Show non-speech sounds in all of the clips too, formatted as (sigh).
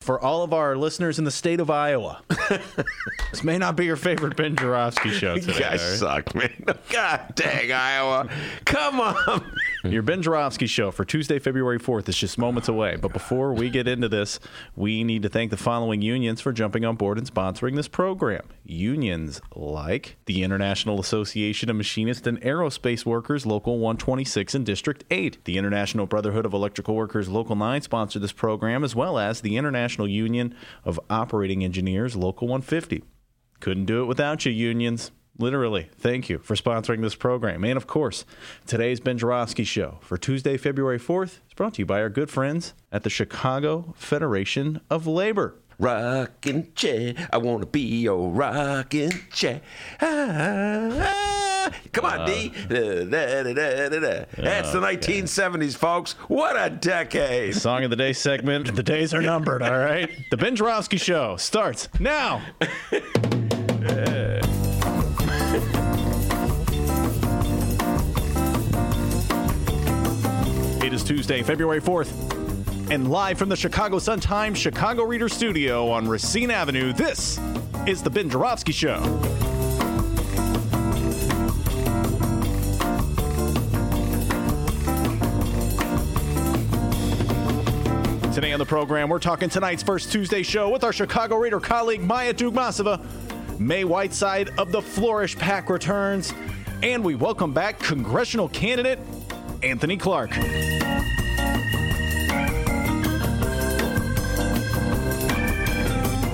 For all of our listeners in the state of Iowa, (laughs) this may not be your favorite Ben Joravsky show You today. guys all right? suck, man. (laughs) God dang, Iowa. Come on. (laughs) Your Ben Joravsky show for Tuesday, February 4th is just moments away. But before we get into this, we need to thank the following unions for jumping on board and sponsoring this program. Unions like the International Association of Machinists and Aerospace Workers, Local 126 and District 8. The International Brotherhood of Electrical Workers, Local 9 sponsor this program, as well as the International Union of Operating Engineers, Local 150. Couldn't do it without you, unions. Literally, thank you for sponsoring this program. And of course, today's Ben Joravsky Show for Tuesday, February 4th is brought to you by our good friends at the Chicago Federation of Labor. Rockin' chair. I want to be your rockin' chair. Ah, ah. Come on, D. Da, da, da, da, da, da. That's the 1970s, folks. What a decade. Song of the Day segment. The days are numbered, all right? The Ben Joravsky Show starts now. It is Tuesday, February 4th, and live from the Chicago Sun-Times Chicago Reader Studio on Racine Avenue, this is the Ben Joravsky Show. Today on the program, we're talking tonight's first Tuesday show with our Chicago Reader colleague Maya Dukmasova. May Whiteside of the Flourish Pack returns, and we welcome back congressional candidate Anthony Clark.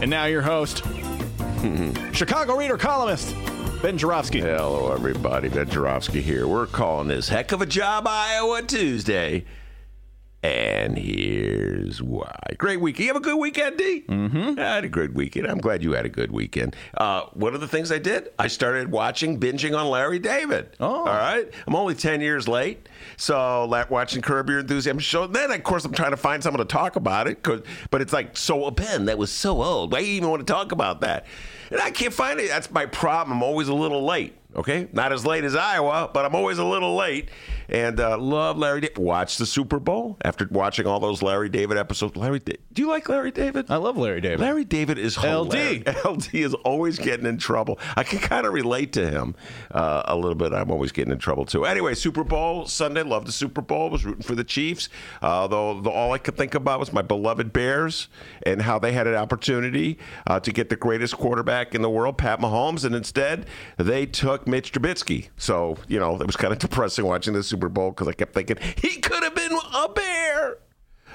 And now your host, (laughs) Chicago Reader columnist Ben Joravsky. Hello, everybody. Ben Joravsky here. We're calling this Heck of a Job Iowa Tuesday. And here's why. Great weekend. You have a good weekend, D? Mm-hmm. I had a good weekend. I'm glad you had a good weekend. Uh, one of the things I did, I started watching, binging on Larry David. Oh. All right. I'm only 10 years late. So watching Curb Your Enthusiasm show. Then, of course, I'm trying to find someone to talk about it. but it's like, so, Ben, that was so old. Why do you even want to talk about that? And I can't find it. That's my problem. I'm always a little late. Okay, not as late as Iowa, but I'm always a little late. And uh, love Larry. David. Watch the Super Bowl after watching all those Larry David episodes. Larry, Da- do you like Larry David? I love Larry David. Larry David is LD. hilarious. (laughs) LD is always getting in trouble. I can kind of relate to him uh, a little bit. I'm always getting in trouble too. Anyway, Super Bowl Sunday. Love the Super Bowl. Was rooting for the Chiefs. Uh, though the, all I could think about was my beloved Bears and how they had an opportunity uh, to get the greatest quarterback in the world, Pat Mahomes, and instead they took Mitch Trubisky. So you know it was kind of (laughs) depressing watching the Super Bowl because I kept thinking he could have been a Bear.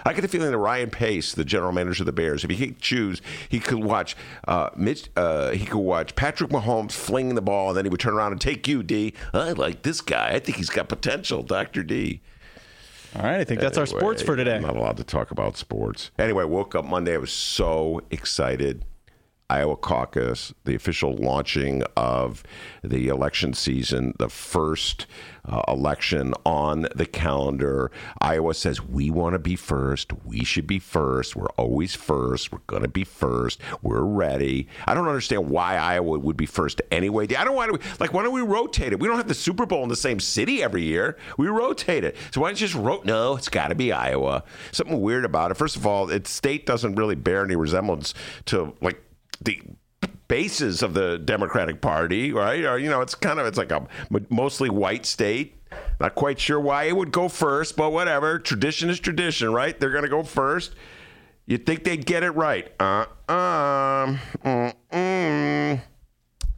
I get the feeling that Ryan Pace, the general manager of the Bears, if he could choose, he could watch uh, Mitch. Uh, he could watch Patrick Mahomes flinging the ball, and then he would turn around and take you, D. I like this guy. I think he's got potential, Doctor D. All right, I think that's our sports for today. I'm not allowed to talk about sports. Anyway, woke up Monday. I was so excited. Iowa caucus, the official launching of the election season, the first uh, election on the calendar. Iowa says, We want to be first. We should be first. We're always first. We're going to be first. We're ready. I don't understand why Iowa would be first anyway. I don't want to, like, why don't we rotate it? We don't have the Super Bowl in the same city every year. We rotate it. So why don't you just rotate? No, it's got to be Iowa. Something weird about it. First of all, its state doesn't really bear any resemblance to, like, the bases of the Democratic Party, right? Or you know, it's kind of it's like a mostly white state. Not quite sure why it would go first, but whatever. Tradition is tradition, right? They're going to go first. You'd think they'd get it right. Uh, um, mm, mm.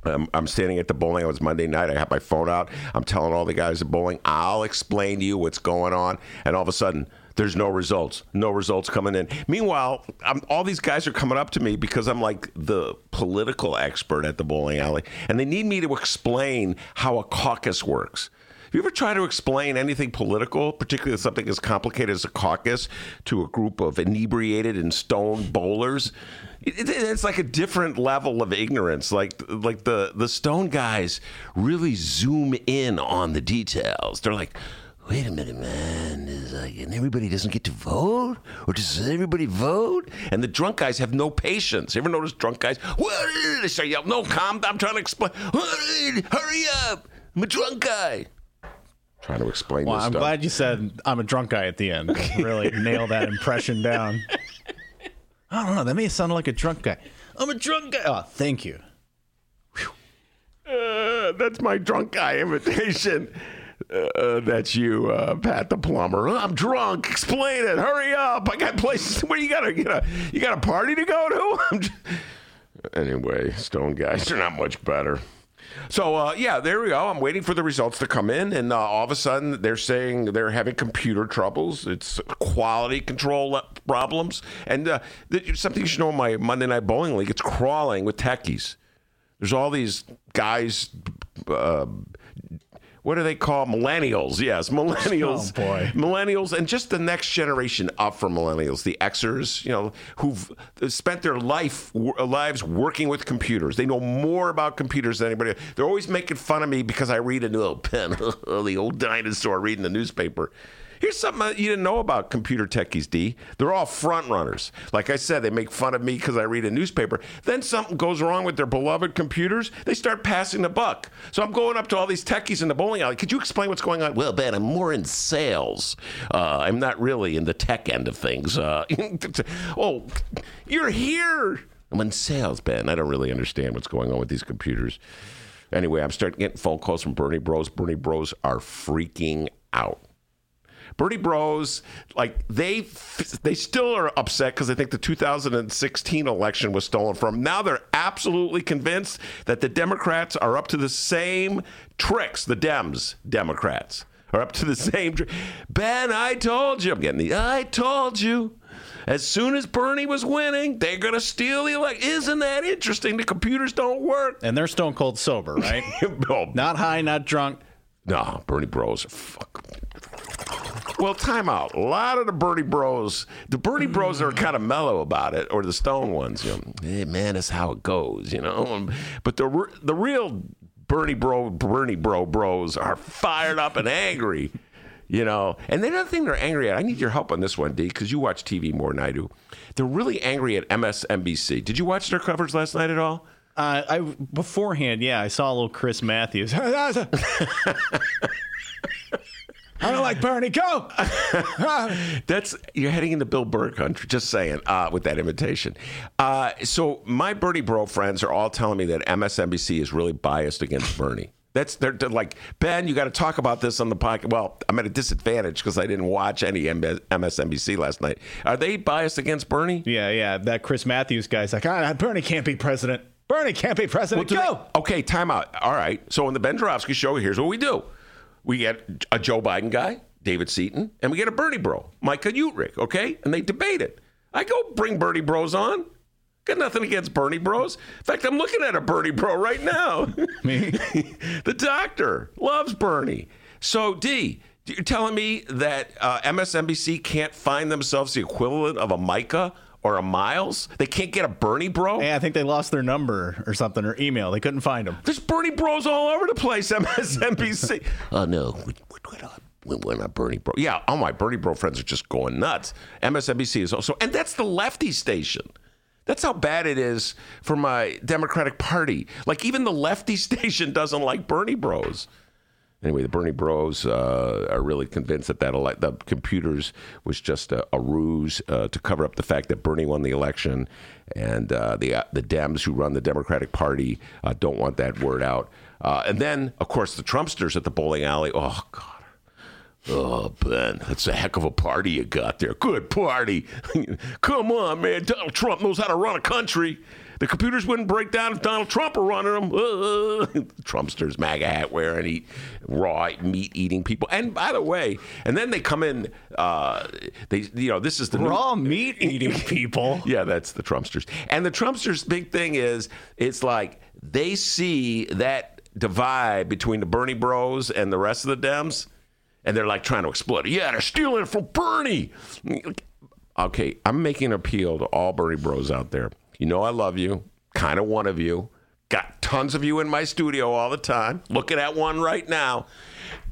I'm, I'm standing at the bowling. It was Monday night. I have my phone out. I'm telling all the guys at bowling, I'll explain to you what's going on. And all of a sudden, there's no results. No results coming in. Meanwhile, I'm, all these guys are coming up to me because I'm like the political expert at the bowling alley, and they need me to explain how a caucus works. Have you ever tried to explain anything political, particularly something as complicated as a caucus, to a group of inebriated and stoned bowlers? It, it, it's like a different level of ignorance. Like like the the stone guys really zoom in on the details. They're like. Wait a minute, man. Is like, and everybody doesn't get to vote, or does everybody vote? And the drunk guys have no patience. You ever notice drunk guys? What? They start yelling. No, calm. down. I'm trying to explain. Hurry up! I'm a drunk guy trying to explain well, I'm stuff. glad you said I'm a drunk guy at the end. Really (laughs) nail that impression down. I don't know. That may sound like a drunk guy. I'm a drunk guy. Oh, thank you. Uh, that's my drunk guy invitation. Uh, that's you, uh, Pat the plumber. I'm drunk. Explain it. Hurry up. I got places. Where you got a you got a, you got a party to go to? (laughs) Anyway, Stone guys are not much better. So uh, yeah, there we go. I'm waiting for the results to come in, and uh, all of a sudden they're saying they're having computer troubles. It's quality control problems, and uh, something you should know. My Monday Night Bowling League, it's crawling with techies. There's all these guys. What do they call millennials? Yes, (laughs) oh, millennials. Oh boy, millennials, and just the next generation up from millennials, the Xers, you know, who've spent their life lives working with computers. They know more about computers than anybody. They're always making fun of me because I read a little pen, (laughs) the old dinosaur reading the newspaper. Here's something you didn't know about computer techies, D. They're all front runners. Like I said, they make fun of me because I read a newspaper. Then something goes wrong with their beloved computers. They start passing the buck. So I'm going up to all these techies in the bowling alley. Could you explain what's going on? Well, Ben, I'm more in sales. Uh, I'm not really in the tech end of things. Uh, (laughs) oh, you're here. I'm in sales, Ben. I don't really understand what's going on with these computers. Anyway, I'm starting getting phone calls from Bernie Bros. Bernie Bros are freaking out. Bernie Bros, like they they still are upset because they think the 2016 election was stolen from. Now they're absolutely convinced that the Democrats are up to the same tricks. The Dems, Democrats, are up to the same. Ben, I told you. I'm getting the. I told you. As soon as Bernie was winning, they're going to steal the election. Isn't that interesting? The computers don't work. And they're stone cold sober, right? no. (laughs) Oh. Not high, not drunk. No, Bernie Bros. Fuck. Well, time out. A lot of the Bernie Bros, the Bernie Bros are kind of mellow about it, or the Stone ones. You know, hey man, that's how it goes. You know, but the the real Bernie Bro, Bernie Bro Bros are fired up and angry. You know, and the other thing they're angry at, I need your help on this one, D, because you watch TV more than I do. They're really angry at MSNBC. Did you watch their coverage last night at all? Uh, I beforehand, yeah, I saw a little Chris Matthews. (laughs) (laughs) I don't like Bernie. Go. (laughs) That's you're heading into Bill Burr country. Just saying uh, with that invitation. Uh, so my Bernie bro friends are all telling me that MSNBC is really biased against Bernie. That's they're, they're, like Ben. You got to talk about this on the podcast. Well, I'm at a disadvantage because I didn't watch any MSNBC last night. Are they biased against Bernie? Yeah, yeah. That Chris Matthews guy's like, ah, Bernie can't be president. Bernie can't be president. Well, Go. They, okay, time out. All right. So on the Ben Joravsky show, here's what we do. We get a Joe Biden guy, David Seaton, and we get a Bernie bro, Micah Uetricht, okay? And they debate it. I go bring Bernie bros on. Got nothing against Bernie bros. In fact, I'm looking at a Bernie bro right now. (laughs) Me? (laughs) the doctor loves Bernie. So, D, you're telling me that uh, MSNBC can't find themselves the equivalent of a Micah or a Miles? They can't get a Bernie bro? Hey, I think they lost their number or something or email. They couldn't find them. There's Bernie bros all over the place, (laughs) MSNBC. oh, no. We're, we're, we're not Bernie bro. Yeah, all my Bernie bro friends are just going nuts. MSNBC is also, and that's the lefty station. That's how bad it is for my Democratic Party. Like, even the lefty (laughs) station doesn't like Bernie bros. Anyway, the Bernie Bros uh, are really convinced that that ele- the computers was just a, a ruse uh, to cover up the fact that Bernie won the election, and uh, the uh, the Dems who run the Democratic Party uh, don't want that word out. Uh, and then, of course, the Trumpsters at the bowling alley. Oh God, Oh, Ben, that's a heck of a party you got there. Good party. (laughs) Come on, man. Donald Trump knows how to run a country. The computers wouldn't break down if Donald Trump were running them. (laughs) Trumpsters, MAGA hat wearing, eat raw meat eating people. And by the way, and then they come in. Uh, they, you know, this is the raw meat eating (laughs) people. yeah, that's the Trumpsters. And the Trumpsters' big thing is it's like they see that divide between the Bernie Bros and the rest of the Dems, and they're like trying to exploit it. Yeah, they're stealing it from Bernie. Okay, I'm making an appeal to all Bernie Bros out there. You know I love you, kind of one of you. Got tons of you in my studio all the time. Looking at one right now.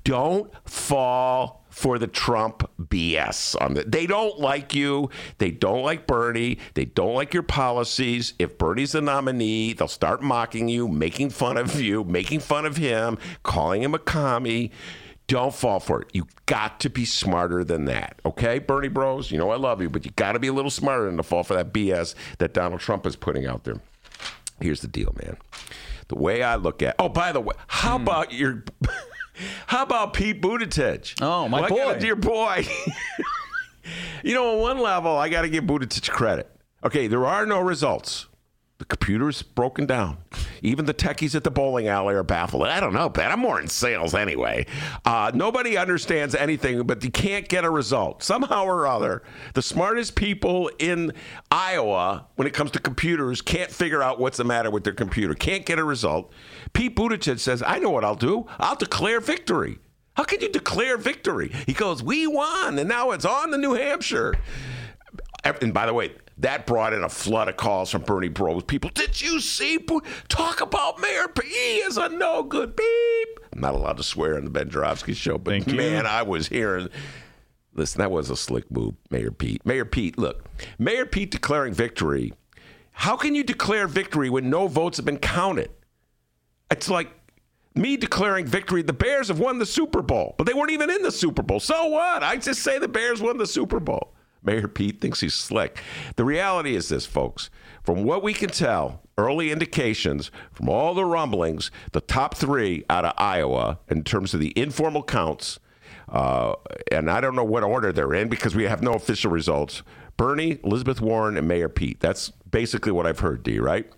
Don't fall for the Trump BS on the, they don't like you. They don't like Bernie. They don't like your policies. If Bernie's the nominee, they'll start mocking you, making fun of you, making fun of him, calling him a commie. Don't fall for it. You got to be smarter than that. Okay, Bernie Bros, you know I love you, but you got to be a little smarter than to fall for that BS that Donald Trump is putting out there. Here's the deal, man. The way I look at Oh, by the way, how Hmm. about your (laughs) how about Pete Buttigieg? Oh, my Well, boy. gotta- Your boy. (laughs) you know, on one level, I got to give Buttigieg credit. Okay, there are no results. The computer's broken down. Even the techies at the bowling alley are baffled. I don't know, Ben. I'm more in sales anyway. Uh, nobody understands anything, but you can't get a result. Somehow or other, the smartest people in Iowa, when it comes to computers, can't figure out what's the matter with their computer, can't get a result. Pete Buttigieg says, I know what I'll do. I'll declare victory. How can you declare victory? He goes, We won, and now it's on to New Hampshire. And by the way, that brought in a flood of calls from Bernie Bros. People, did you see? Talk about Mayor P. He is a no good beep. I'm not allowed to swear on the Ben Joravsky show, but Thank you. man, I was hearing. Listen, that was a slick move, Mayor Pete. Mayor Pete, look, Mayor Pete declaring victory. How can you declare victory when no votes have been counted? It's like me declaring victory. The Bears have won the Super Bowl, but they weren't even in the Super Bowl. So what? I just say the Bears won the Super Bowl. Mayor Pete thinks he's slick. The reality is this, folks. From what we can tell, early indications from all the rumblings, the top three out of Iowa in terms of the informal counts, uh, and I don't know what order they're in because we have no official results. Bernie, Elizabeth Warren, and Mayor Pete. That's basically what I've heard, D, right?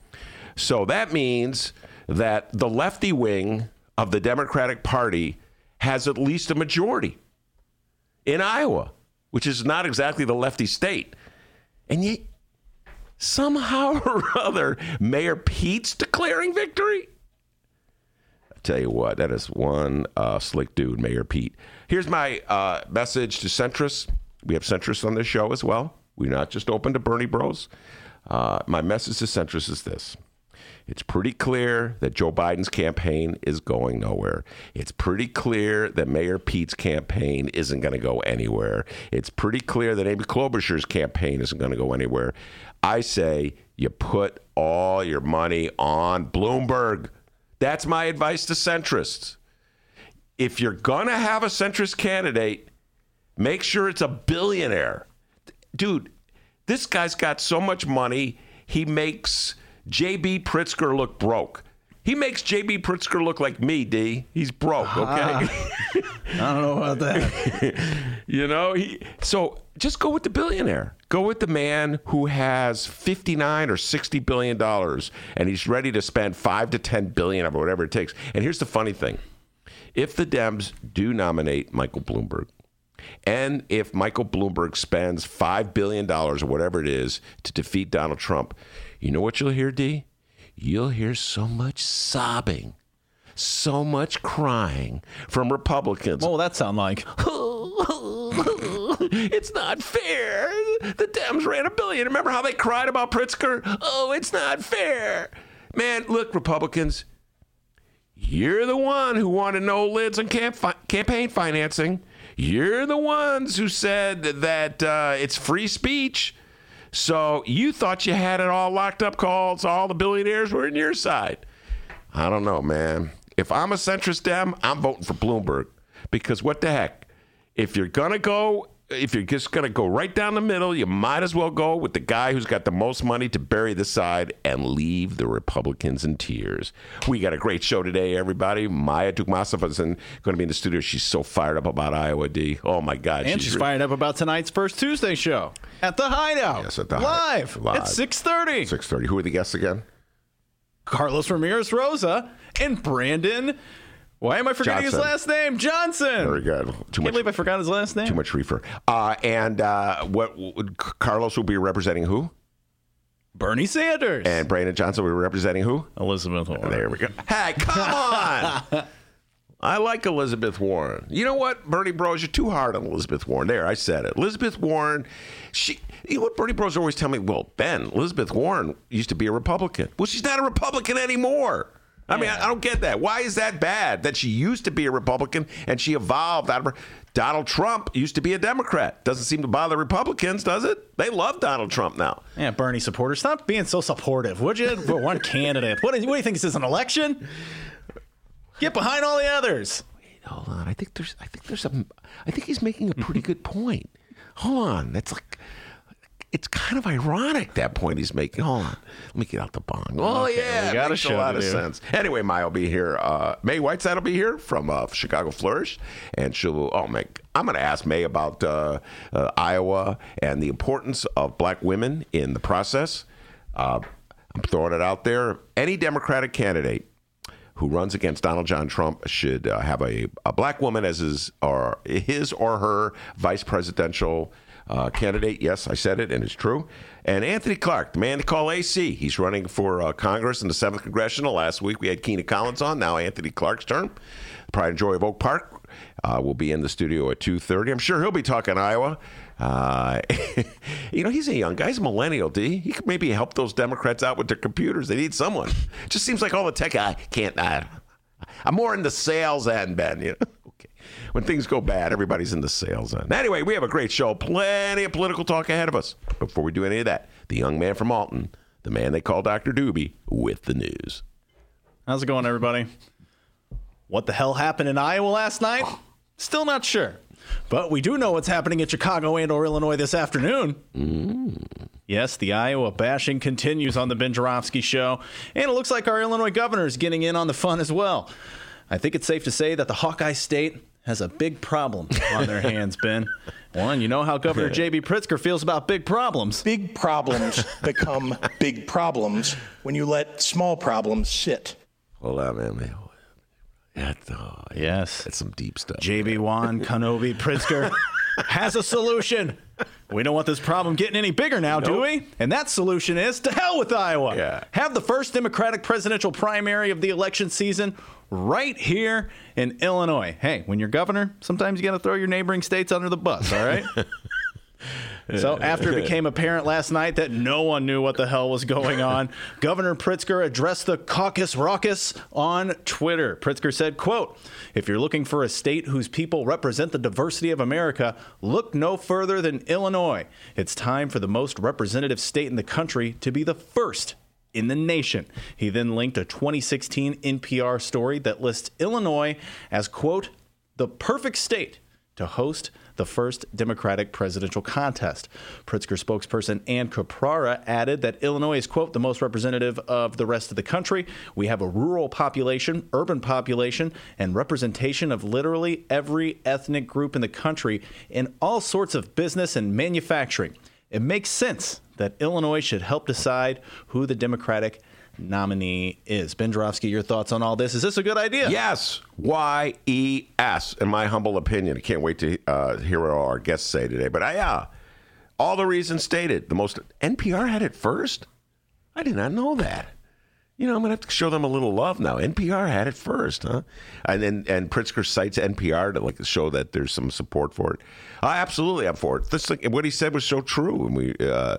So that means that the lefty wing of the Democratic Party has at least a majority in Iowa, which is not exactly the lefty state. And yet, somehow (laughs) or other, Mayor Pete's declaring victory. I tell you what, that is one uh, slick dude, Mayor Pete. Here's my uh, message to centrists. We have centrists on this show as well. We're not just open to Bernie Bros. Uh, my message to centrists is this. It's pretty clear that Joe Biden's campaign is going nowhere. It's pretty clear that Mayor Pete's campaign isn't going to go anywhere. It's pretty clear that Amy Klobuchar's campaign isn't going to go anywhere. I say you put all your money on Bloomberg. That's my advice to centrists. If you're going to have a centrist candidate, make sure it's a billionaire. Dude, this guy's got so much money, he makes JB Pritzker look broke. He makes JB Pritzker look like me, D. He's broke, ah. okay? (laughs) I don't know about that. (laughs) you know, he so just go with the billionaire. Go with the man who has 59 or 60 billion dollars and he's ready to spend 5 to 10 billion or whatever it takes. And here's the funny thing. If the Dems do nominate Michael Bloomberg, and if Michael Bloomberg spends $5 billion or whatever it is to defeat Donald Trump, you know what you'll hear, D? You'll hear so much sobbing, so much crying from Republicans. What will that sound like? (laughs) it's not fair. The Dems ran a billion. Remember how they cried about Pritzker? Oh, it's not fair. Man, look, Republicans, you're the one who wanted no lids on camp fi- campaign financing. You're the ones who said that uh, it's free speech. So you thought you had it all locked up, calls all the billionaires were in your side. I don't know, man. If I'm a centrist Dem, I'm voting for Bloomberg because what the heck? If you're gonna go if you're just going to go right down the middle, you might as well go with the guy who's got the most money to bury the side and leave the Republicans in tears. We got a great show today, everybody. Maya Dukmasova is going to be in the studio. She's so fired up about Iowa D. Oh my God! And she's, she's fired up about tonight's first Tuesday show at the Hideout. Yes, at the live, live. at six thirty. Six thirty. Who are the guests again? Carlos Ramirez Rosa and Brandon why am I forgetting Johnson. his last name? Johnson. Very good. Too Can't much, believe I forgot his last name. Too much reefer. Uh, and uh, what Carlos will be representing who? Bernie Sanders. And Brandon Johnson will be representing who? Elizabeth Warren. There we go. Hey, come on. (laughs) I like Elizabeth Warren. You know what, Bernie Bros, you're too hard on Elizabeth Warren. There, I said it. Elizabeth Warren, she. You know what Bernie Bros always tell me? Well, Ben, Elizabeth Warren used to be a Republican. Well, she's not a Republican anymore. I mean, I, I don't get that. Why is that bad? That she used to be a Republican and she evolved out of her. Donald Trump used to be a Democrat. Doesn't seem to bother Republicans, does it? They love Donald Trump now. Yeah, Bernie supporters, stop being so supportive, would you? For one (laughs) candidate. What, what do you think this is an election? Get behind all the others. Wait, hold on. I think there's. I think there's a. I think he's making a pretty good point. Hold on. That's like it's kind of ironic that point he's making. Hold on, let me get out the bong. Oh okay, yeah, we got makes a lot of sense. Anyway, May will be here. Uh, May Whiteside will be here from uh, Chicago Flourish, and she'll. Oh man, I'm going to ask May about uh, uh, Iowa and the importance of black women in the process. Uh, I'm throwing it out there. Any Democratic candidate who runs against Donald John Trump should uh, have a, a black woman as his or his or her vice presidential uh, candidate. Yes, I said it, and it's true. And Anthony Clark, the man to call AC. He's running for uh, Congress in the 7th Congressional. Last week we had Kina Collins on. Now Anthony Clark's turn. Pride and Joy of Oak Park uh, will be in the studio at 2.30. I'm sure he'll be talking Iowa. Uh, (laughs) you know, he's a young guy. He's a millennial, D. He could maybe help those Democrats out with their computers. They need someone. Just seems like all the tech. I can't. I, I'm more in the sales end, Ben. You know? (laughs) when things go bad, everybody's in the sales end. Anyway, we have a great show. Plenty of political talk ahead of us. Before we do any of that, the young man from Alton, the man they call Dr. Doobie, with the news. How's it going, everybody? What the hell happened in Iowa last night? (sighs) Still not sure. But we do know what's happening in Chicago and or Illinois this afternoon. Mm. Yes, the Iowa bashing continues on the Ben Joravsky show, and it looks like our Illinois governor is getting in on the fun as well. I think it's safe to say that the Hawkeye State has a big problem on their hands, Ben. One, you know how Governor J.B. Pritzker feels about big problems. Big problems become big problems when you let small problems sit. Hold on, man. That's, oh, yes. That's some deep stuff. J.B. (laughs) Wan, Kenobi, Pritzker has a solution. We don't want this problem getting any bigger now, nope. do we? And that solution is to hell with Iowa. Yeah. Have the first Democratic presidential primary of the election season right here in Illinois. Hey, when you're governor, sometimes you got to throw your neighboring states under the bus, all right? (laughs) (laughs) So, after it became apparent last night that no one knew what the hell was going (laughs) on, Governor Pritzker addressed the caucus raucous on Twitter. Pritzker said, quote, if you're looking for a state whose people represent the diversity of America, look no further than Illinois. It's time for the most representative state in the country to be the first in the nation. He then linked a 2016 NPR story that lists Illinois as, quote, the perfect state to host the first Democratic presidential contest. Pritzker spokesperson Ann Caprara added that Illinois is, quote, the most representative of the rest of the country. We have a rural population, urban population, and representation of literally every ethnic group in the country in all sorts of business and manufacturing. It makes sense that Illinois should help decide who the Democratic nominee is. Ben Joravsky, your thoughts on all this? Is this a good idea? Yes. Y E S, in my humble opinion. I can't wait to uh, hear what our guests say today. But I, uh, all the reasons stated. The most NPR had it first. I did not know that. You know, I'm gonna have to show them a little love now. NPR had it first, huh? And then and Pritzker cites NPR to like show that there's some support for it. Absolutely am for it. This, what he said was so true. And we uh,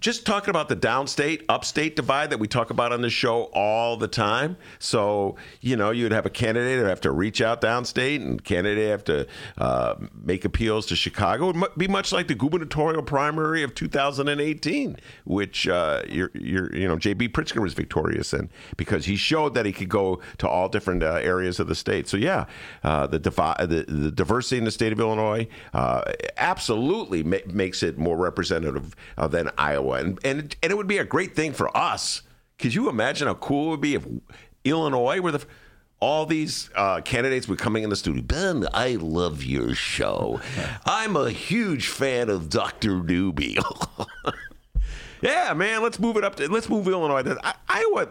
just talking about the downstate, upstate divide that we talk about on the show all the time. So you know, you'd have a candidate who have to reach out downstate, and candidate have to uh, make appeals to Chicago. It would be much like the gubernatorial primary of 2018, which uh, you're, you're, you know, J.B. Pritzker was victorious because he showed that he could go to all different uh, areas of the state. So yeah, uh, the, divi- the the diversity in the state of Illinois uh, absolutely ma- makes it more representative uh, than Iowa, and and and it would be a great thing for us. Could you imagine how cool it would be if Illinois were the all these uh, candidates were coming in the studio. Ben, I love your show. (laughs) I'm a huge fan of Dr. Newby. (laughs) yeah, man, let's move it up. To, let's move Illinois. To, I, Iowa,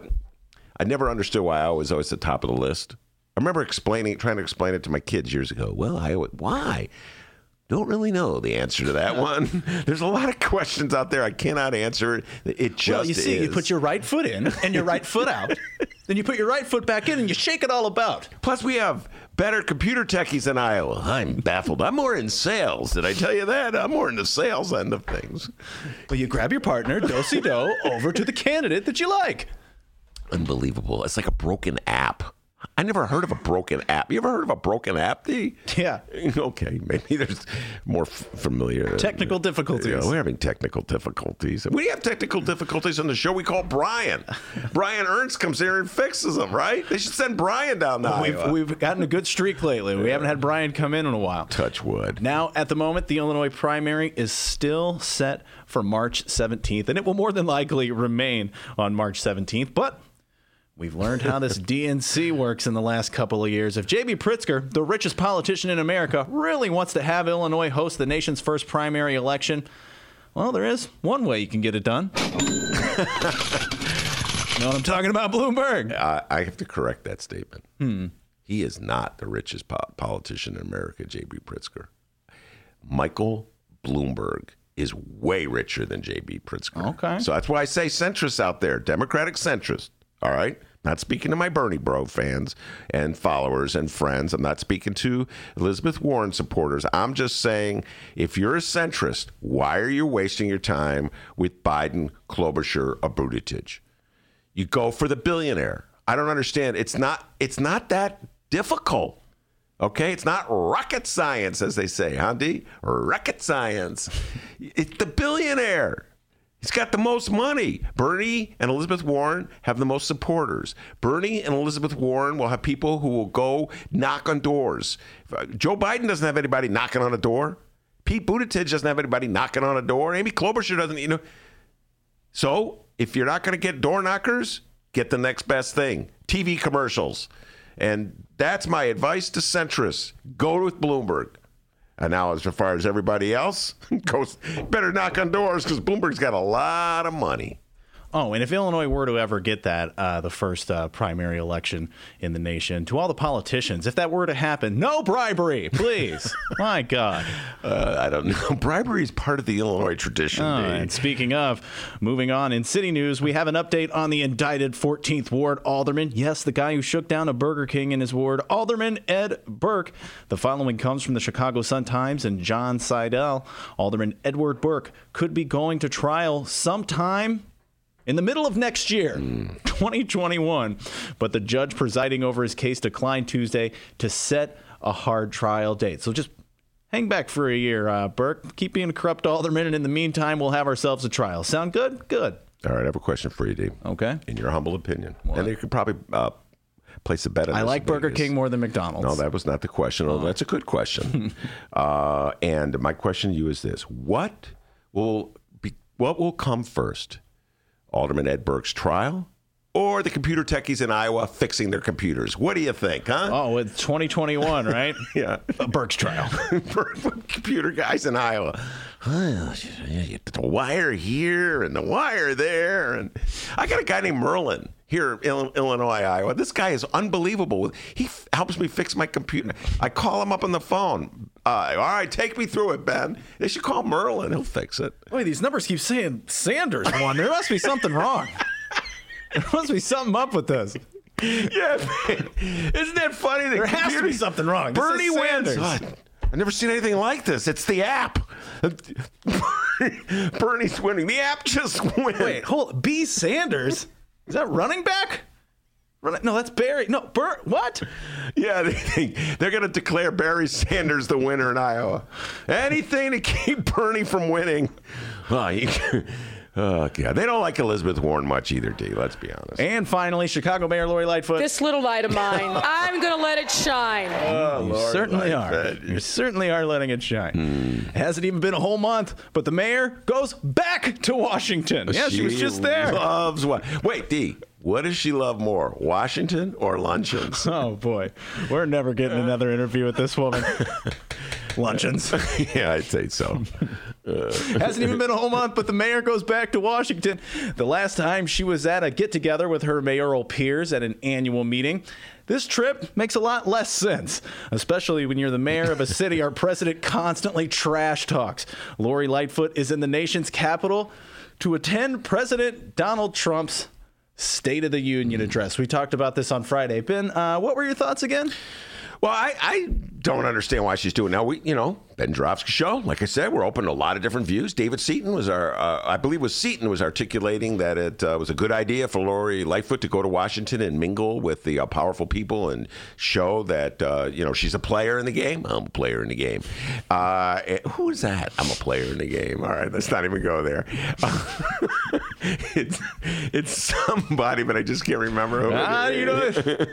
I never understood why Iowa was always the top of the list. I remember explaining, trying to explain it to my kids years ago. Well, Iowa, why? Don't really know the answer to that (laughs) one. There's a lot of questions out there I cannot answer. It just well, you see, is. you put your right foot in and your right foot out. (laughs) then you put your right foot back in and you shake it all about. Plus, we have better computer techies in Iowa. I'm baffled. I'm more in sales. Did I tell you that? I'm more in the sales end of things. Well, you grab your partner, do si do, over to the candidate that you like. Unbelievable. It's like a broken app. I never heard of a broken app. You ever heard of a broken app, D? Yeah. (laughs) Okay, maybe there's more f- familiar. Technical difficulties. Yeah, we're having technical difficulties. We have technical difficulties on the show. We call Brian. (laughs) Brian Ernst comes here and fixes them, right? They should send Brian down to We've, we've gotten a good streak lately. We haven't had Brian come in in a while. Touch wood. Now, at the moment, the Illinois primary is still set for March 17th, and it will more than likely remain on March 17th. But we've learned how this (laughs) DNC works in the last couple of years. If J.B. Pritzker, the richest politician in America, really wants to have Illinois host the nation's first primary election, well, there is one way you can get it done. you (laughs) know what I'm talking about, Bloomberg? I, I have to correct that statement. Hmm. He is not the richest po- politician in America, J.B. Pritzker. Michael Bloomberg is way richer than J.B. Pritzker. Okay. So that's why I say centrists out there, Democratic centrists. All right. Not speaking to my Bernie Bro fans and followers and friends. I'm not speaking to Elizabeth Warren supporters. I'm just saying if you're a centrist, why are you wasting your time with Biden, Klobuchar, or Buttigieg? You go for the billionaire. I don't understand. It's not it's not that difficult. Okay? It's not rocket science, as they say, huh, D? Rocket science. It's the billionaire. He's got the most money. Bernie and Elizabeth Warren have the most supporters. Bernie and Elizabeth Warren will have people who will go knock on doors. Joe Biden doesn't have anybody knocking on a door. Pete Buttigieg doesn't have anybody knocking on a door. Amy Klobuchar doesn't, you know. So if you're not going to get door knockers, get the next best thing TV commercials. And that's my advice to centrists go with Bloomberg. And now, as far as everybody else (laughs) goes, better knock on doors because Bloomberg's got a lot of money. Oh, and if Illinois were to ever get that, uh, the first uh, primary election in the nation, to all the politicians, if that were to happen, no bribery, please. (laughs) My God. Uh, I don't know. (laughs) Bribery is part of the Illinois tradition. Oh, and speaking of, moving on in city news, we have an update on the indicted 14th Ward Alderman. Yes, the guy who shook down a Burger King in his ward, Alderman Ed Burke. The following comes from the Chicago Sun Times and Jon Seidel. Alderman Edward Burke could be going to trial sometime in the middle of next year, 2021. But the judge presiding over his case declined Tuesday to set a hard trial date. So just hang back for a year, uh, Burke. Keep being a corrupt alderman, and in the meantime, we'll have ourselves a trial. Sound good? Good. All right, I have a question for you, Dave. Okay. In your humble opinion, and you could probably uh, place a bet on I like Burger Vegas. King more than McDonald's. No, that was not the question. Oh, that's a good question. (laughs) uh, and my question to you is this: What will be? What will come first? Alderman Ed Burke's trial, or the computer techies in Iowa fixing their computers? What do you think, huh? Oh, it's 2021, right? (laughs) Yeah, Burke's trial. (laughs) computer guys in Iowa. The wire here and the wire there, and I got a guy named Merlin here in Illinois, Iowa. This guy is unbelievable. He f- helps me fix my computer. I call him up on the phone. Uh, all right, take me through it, Ben. They should call Merlin. He'll fix it. Wait, these numbers keep saying Sanders won. There must be something wrong. There must be something up with this. Yeah, man. isn't that funny? The There has to be something wrong. Bernie wins. Sanders. I've never seen anything like this. It's the app. (laughs) Bernie's winning. The app just wins. Wait, hold. B. Sanders is that running back? No, that's Barry. No, Bert. What? Yeah, (laughs) they they're going to declare Barry Sanders the winner in Iowa. Anything to keep Bernie from winning. Oh, you- Oh, God. They don't like Elizabeth Warren much either, D. Let's be honest. And finally, Chicago Mayor Lori Lightfoot. This little light of mine, (laughs) I'm going to let it shine. oh, You Lord, certainly like are. You certainly are letting it shine. Hmm. It hasn't even been a whole month, but the mayor goes back to Washington. Yeah, she, was just there. Loves what? Wait, D. What does she love more, Washington or luncheons? (laughs) Oh boy, we're never getting another interview with this woman. (laughs) Luncheons. yeah, I'd say so. Hasn't even been a whole month, but the mayor goes back to Washington. The last time she was at a get together with her mayoral peers at an annual meeting. This trip makes a lot less sense, especially when you're the mayor of a city our president constantly trash talks. Lori Lightfoot is in the nation's capital to attend President Donald Trump's State of the Union address. We talked about this on Friday. Ben, uh, what were your thoughts again? Well, I, I don't understand why she's doing it now. We, you know, Ben Joravsky show. Like I said, we're open to a lot of different views. David Seaton was our, uh, I believe, was Seaton was articulating that it uh, was a good idea for Lori Lightfoot to go to Washington and mingle with the uh, powerful people and show that uh, you know she's a player in the game. I'm a player in the game. Uh, who is that? I'm a player in the game. All right, let's not even go there. (laughs) it's it's somebody, but I just can't remember who. Ah, you know (laughs)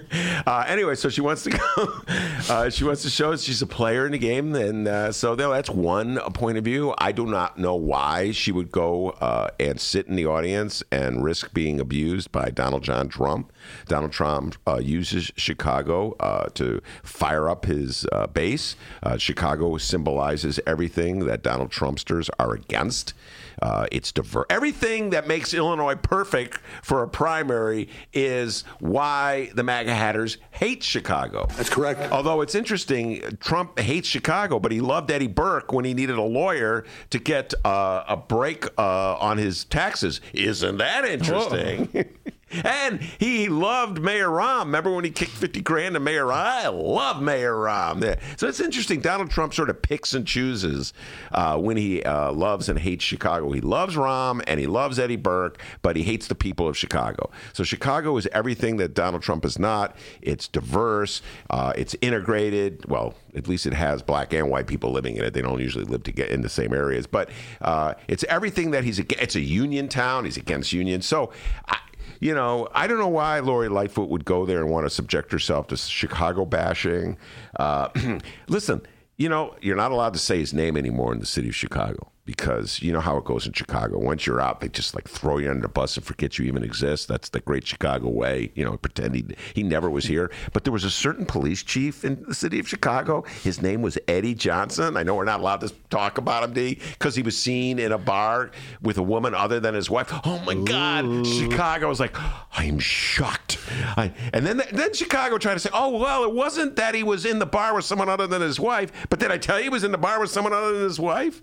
uh, anyway, so she wants to go. (laughs) Uh, she wants to show us she's a player in the game, and uh, so that's one point of view. I do not know why she would go uh, and sit in the audience and risk being abused by Donald John Trump. Donald Trump uh, uses Chicago uh, to fire up his uh, base. Uh, Chicago symbolizes everything that Donald Trumpsters are against. Uh, it's diverse. Everything that makes Illinois perfect for a primary is why the MAGA hatters hate Chicago. That's correct. Although it's interesting, Trump hates Chicago, but he loved Eddie Burke when he needed a lawyer to get uh, a break uh, on his taxes. Isn't that interesting? (laughs) and he loved Mayor Rahm. Remember when he kicked 50 grand to Mayor Rahm? I love Mayor Rahm. Yeah. So it's interesting. Donald Trump sort of picks and chooses uh, when he uh, loves and hates Chicago. He loves Rahm and he loves Eddie Burke, but he hates the people of Chicago. So Chicago is everything that Donald Trump is not. It's diverse. Uh, it's integrated. Well, at least it has black and white people living in it. They don't usually live together in the same areas, but uh, it's everything that he's. It's a union town. He's against unions. So. I, you know, I don't know why Lori Lightfoot would go there and want to subject herself to Chicago bashing. Uh, (clears throat) listen, you know, you're not allowed to say his name anymore in the city of Chicago because you know how it goes in Chicago. Once you're out, they just like throw you under the bus and forget you even exist. That's the great Chicago way. You know, pretend he, he never was here. But there was a certain police chief in the city of Chicago. His name was Eddie Johnson. I know we're not allowed to talk about him, D, because he was seen in a bar with a woman other than his wife. Oh my God, Chicago was like, I am shocked. I, and then then Chicago tried to say, oh well, it wasn't that he was in the bar with someone other than his wife, but did I tell you he was in the bar with someone other than his wife?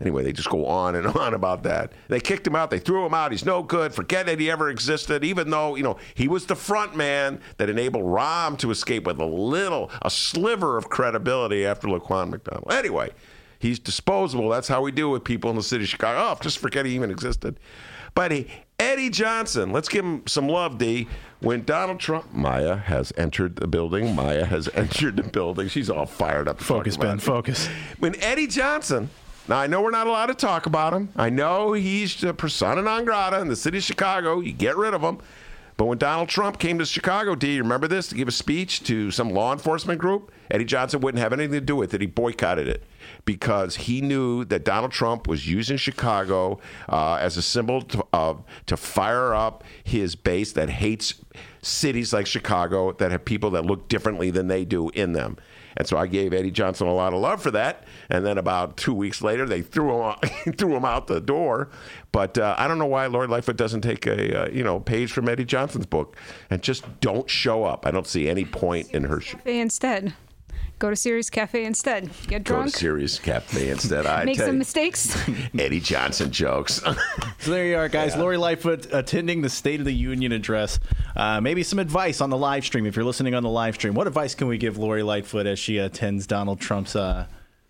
Anyway, they just go on and (laughs) on about that. They kicked him out. They threw him out. He's no good. Forget that he ever existed. Even though you know he was the front man that enabled Rahm to escape with a little, a sliver of credibility after Laquan McDonald. Anyway, he's disposable. That's how we do with people in the city of Chicago. Oh, just forget he even existed. But he, Eddie Johnson, let's give him some love, D. When Donald Trump, Maya has entered the building. Maya has (laughs) entered the building. She's all fired up. Focus, Ben, focus. When Eddie Johnson, now I know we're not allowed to talk about him. I know he's the persona non grata in the city of Chicago. You get rid of him. But when Donald Trump came to Chicago, D, you remember this, to give a speech to some law enforcement group? Eddie Johnson wouldn't have anything to do with it. He boycotted it because he knew that Donald Trump was using Chicago uh, as a symbol to, of to fire up his base that hates cities like Chicago that have people that look differently than they do in them. And so I gave Eddie Johnson a lot of love for that. And then about two weeks later, they threw him out, (laughs) threw him out the door. But uh, I don't know why Lori Lightfoot doesn't take a uh, you know page from Eddie Johnson's book and just don't show up. I don't see any point in her Cafe instead. Go to Sirius Cafe instead. Get go to drunk. Serious Cafe instead. I Make some you, mistakes. (laughs) Eddie Johnson jokes. (laughs) So there you are, guys. Lori Lightfoot attending the State of the Union address. Uh, maybe some advice on the live stream if you're listening on the live stream. What advice can we give Lori Lightfoot as she attends Donald Trump's uh,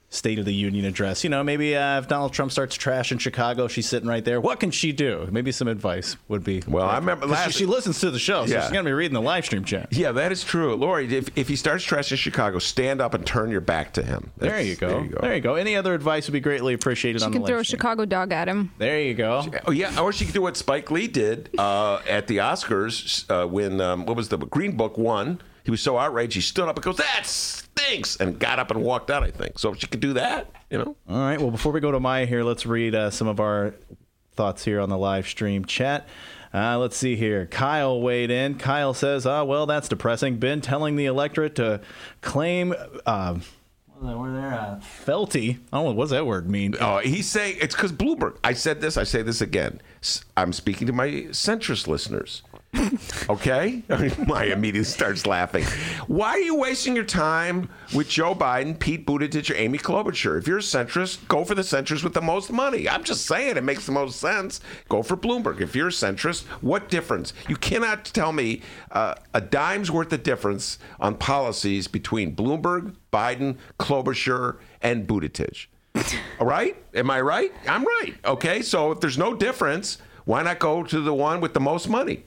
State of the Union address. You know, maybe uh, if Donald Trump starts trash in Chicago, she's sitting right there. What can she do? Maybe some advice would be. Well, I remember last- she, she listens to the show, so Yeah. she's gonna be reading the live stream chat. Yeah, that is true. Lori, if, if he starts trash in Chicago, stand up and turn your back to him. There you go. There you go. There you go. Any other advice would be greatly appreciated She on can throw a live stream. Chicago dog at him. There you go. Oh yeah, or she could do what Spike Lee did uh, at the Oscars uh, when um, what was the Green Book won. He was so outraged, he stood up and goes, "That stinks," and got up and walked out. I think so. She could do that, you know. All right. Well, before we go to Maya here, let's read uh, some of our thoughts here on the live stream chat. Uh, let's see here. Kyle weighed in. Kyle says, "Ah, well, that's depressing. Been telling the electorate to claim." Uh, what was that word there? Uh, felty. I don't know. What's that word mean? Oh, he's saying it's because Bloomberg. I said this. I say this again. I'm speaking to my centrist listeners. Okay, (laughs) Maya immediately starts laughing. Why are you wasting your time with Joe Biden, Pete Buttigieg, or Amy Klobuchar? If you're a centrist, go for the centrist with the most money. I'm just saying it makes the most sense. Go for Bloomberg. If you're a centrist, what difference? You cannot tell me uh, a dime's worth of difference on policies between Bloomberg, Biden, Klobuchar, and Buttigieg. (laughs) All right? Am I right? I'm right. Okay. So if there's no difference, why not go to the one with the most money?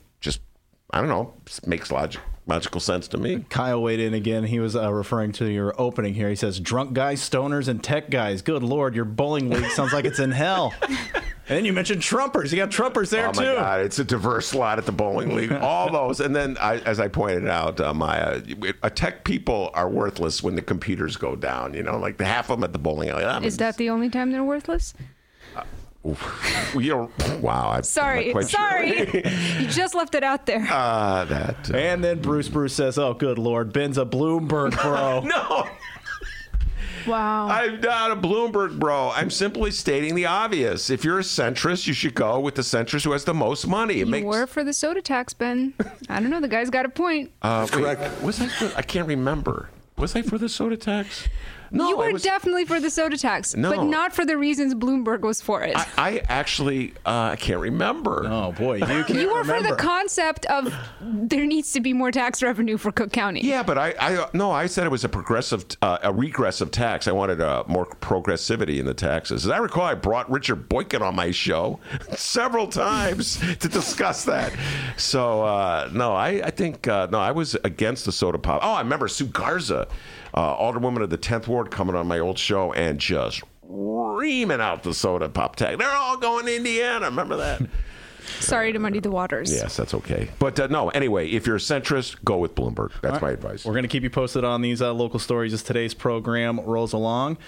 Just, I don't know. Makes logic, logical sense to me. Kyle weighed in again. He was uh, referring to your opening here. He says, "Drunk guys, stoners, and tech guys." Good lord, your bowling league sounds like it's in hell. (laughs) and then you mentioned Trumpers. You got Trumpers there Oh too. my God, it's a diverse lot at the bowling league. (laughs) All those, and then I, as I pointed out, uh, Maya, uh, tech people are worthless when the computers go down. You know, like the half of them at the bowling alley. I'm- Is that the only time they're worthless? Well, you know, (laughs) wow. I'm Sorry, not quite sure. sorry. you just left it out there. Uh, that. uh, And then Bruce Bruce says, "Oh, good lord, Ben's a Bloomberg bro." (laughs) no. wow. I'm not a Bloomberg bro. I'm simply stating the obvious. If you're a centrist, you should go with the centrist who has the most money. It you were for the soda tax, Ben. I don't know. The guy's got a point. uh, correct. Was I? For, I can't remember. Was I for the soda tax? No, you were was, definitely for the soda tax, No. but not for the reasons Bloomberg was for it. I, I actually uh, I can't remember. oh boy, you can't you were for the concept of there needs to be more tax revenue for Cook County. Yeah, but I, I no, I said it was a progressive, uh, a regressive tax. I wanted uh, more progressivity in the taxes. As I recall, I brought Richard Boykin on my show (laughs) several times to discuss that. So uh, no, I, I think uh, no, I was against the soda pop. Oh, I remember Sue Garza, uh, alderwoman of the 10th ward, coming on my old show and just reaming out the soda pop tag. They're all going to Indiana. Remember that? (laughs) Sorry to muddy the waters. yes, that's okay. But uh, no, anyway, if you're a centrist, go with Bloomberg. That's my advice. We're going to keep you posted on these uh, local stories as today's program rolls along.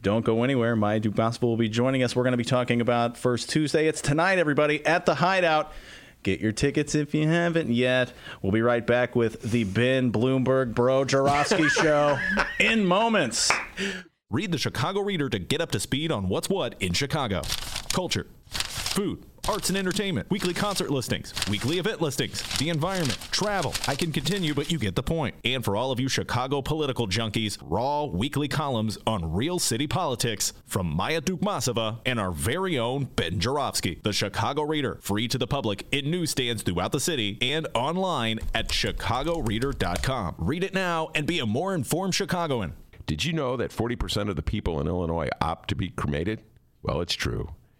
Don't go anywhere. Maya Dukmasova will be joining us. We're going to be talking about First Tuesday. It's tonight, everybody, at the Hideout. Get your tickets if you haven't yet. We'll be right back with the Ben Bloomberg Bro Joravsky (laughs) Show in moments. Read the Chicago Reader to get up to speed on what's what in Chicago. Culture, food, arts and entertainment, weekly concert listings, weekly event listings, the environment, travel. I can continue, but you get the point. And for all of you Chicago political junkies, raw weekly columns on real city politics from Maya Dukmasova and our very own Ben Joravsky. The Chicago Reader, free to the public in newsstands throughout the city and online at chicagoreader.com. Read it now and be a more informed Chicagoan. Did you know that 40% of the people in Illinois opt to be cremated? Well, it's true.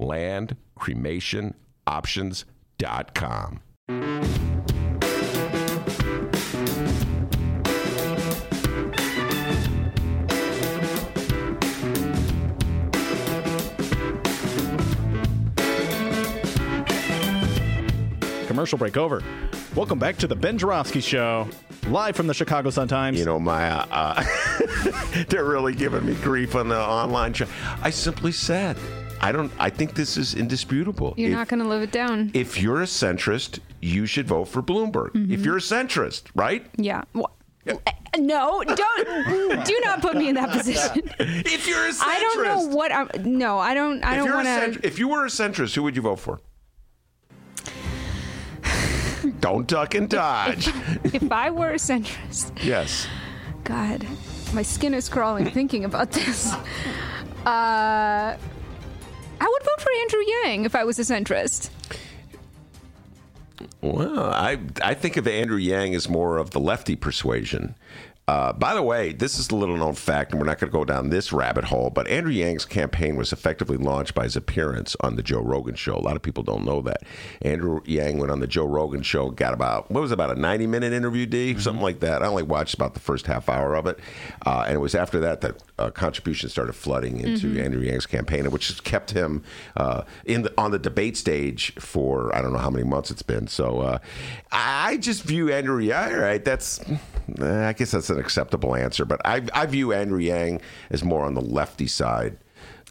Land Cremation Options.com. Commercial break over. Welcome back to the Ben Joravsky Show, live from the Chicago Sun-Times. You know, my uh, (laughs) they're really giving me grief on the online show. I simply said, I don't. I think this is indisputable. You're If- not going to live it down. If you're a centrist, you should vote for Bloomberg. Mm-hmm. If you're a centrist, right? yeah. Well, No, don't. (laughs) do not put me in that position. (laughs) If you're a centrist, I don't know what I'm. No, I don't. I if, don't want to. if you were a centrist, who would you vote for? (sighs) don't duck and dodge. If I were a centrist, yes. God, my skin is crawling thinking about this. Uh, I would vote for Andrew Yang if I was a centrist. Well, I I think of Andrew Yang as more of the lefty persuasion. Uh, by the way, this is a little known fact, and we're not going to go down this rabbit hole, but Andrew Yang's campaign was effectively launched by his appearance on the Joe Rogan show. A lot of people don't know that. Andrew Yang went on the Joe Rogan show, got about, what was it, about a 90 minute interview, D? Something like that. I only watched about the first half hour of it. Uh, and it was after that that uh, contributions started flooding into Andrew Yang's campaign, which has kept him uh, in the, on the debate stage for I don't know how many months it's been. So uh, I just view Andrew Yang, all right, that's, eh, I guess that's an acceptable answer, but I, I view Andrew Yang as more on the lefty side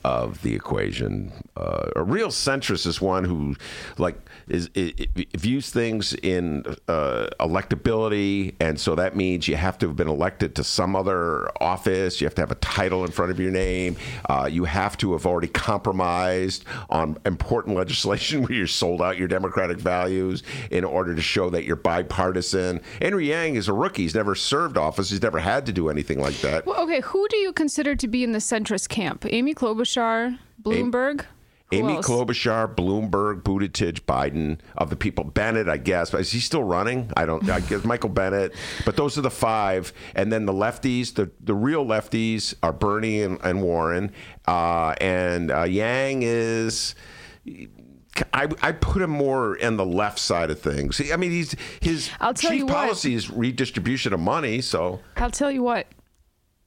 of the equation. Uh, a real centrist is one who, like, is, views things in uh, electability, and so that means you have to have been elected to some other office. You have to have a title in front of your name. Uh, you have to have already compromised on important (laughs) legislation where you sold out your democratic values in order to show that you're bipartisan. Andrew Yang is a rookie. He's never served office. He's never had to do anything like that. Well, okay, who do you consider to be in the centrist camp? Amy Klobuchar, Bloomberg. Who Amy else? Klobuchar, Bloomberg, Buttigieg, Biden of the people. Bennet, I guess. Is he still running? I don't. I guess Michael Bennet. But those are the five. And then the lefties, the the real lefties are Bernie and, and Warren. Uh, and uh, Yang is. I, I put him more in the left side of things. I mean, he's his I'll tell chief you what. policy is redistribution of money. So I'll tell you what.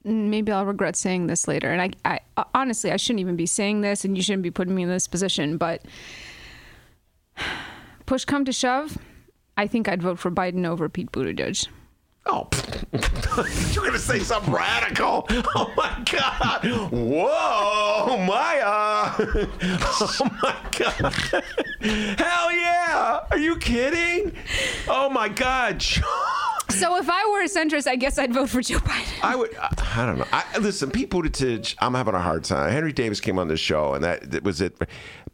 Maybe I'll regret saying this later. And I, I uh, honestly, I shouldn't even be saying this, and you shouldn't be putting me in this position. But (sighs) push come to shove, I think I'd vote for Biden over Pete Buttigieg. Oh, (laughs) you're going to say something radical. Oh my God. Whoa, Maya. Uh, (laughs) oh my God. Hell yeah. Are you kidding? Oh my God. (laughs) So if I were a centrist, I guess I'd vote for Joe Biden. I would. I, I don't know. I, listen, Pete Buttigieg. I'm having a hard time. Henry Davis came on the show, and that, that was it.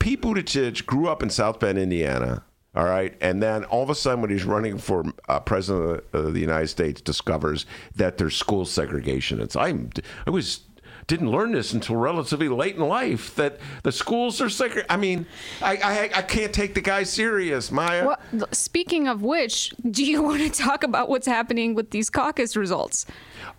Pete Buttigieg grew up in South Bend, Indiana. All right, and then all of a sudden, when he's running for uh, president of the United States, discovers that there's school segregation. It's I'm I was didn't learn this until relatively late in life that the schools are segregated. I mean, I, I I can't take the guy serious, Maya. Well, speaking of which, do you (laughs) want to talk about what's happening with these caucus results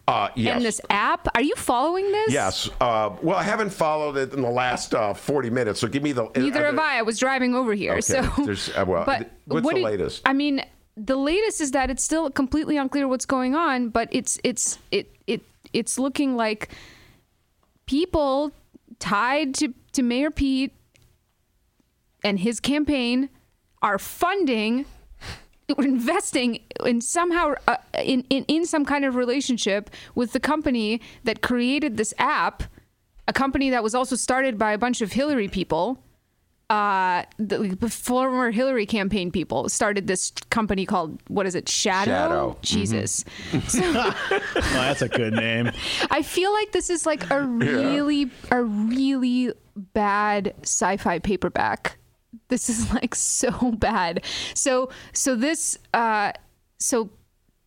Uh, yes. and this app? Are you following this? Yes. Uh, well, I haven't followed it in the last uh, 40 minutes, so give me the. Neither are have I. I was driving over here, Okay. so. There's- uh, well, but what's what the latest? I mean, the latest is that it's still completely unclear what's going on, but it's it's it it it's looking like people tied to to Mayor Pete and his campaign are funding (laughs) investing in somehow uh, in, in in some kind of relationship with the company that created this app a company that was also started by a bunch of Hillary people uh the, the former Hillary campaign people started this company called what is it Shadow, Shadow. Jesus (laughs) Oh, that's a good name. (laughs) I feel like this is like a really a really bad sci-fi paperback. This is like so bad. So so this uh so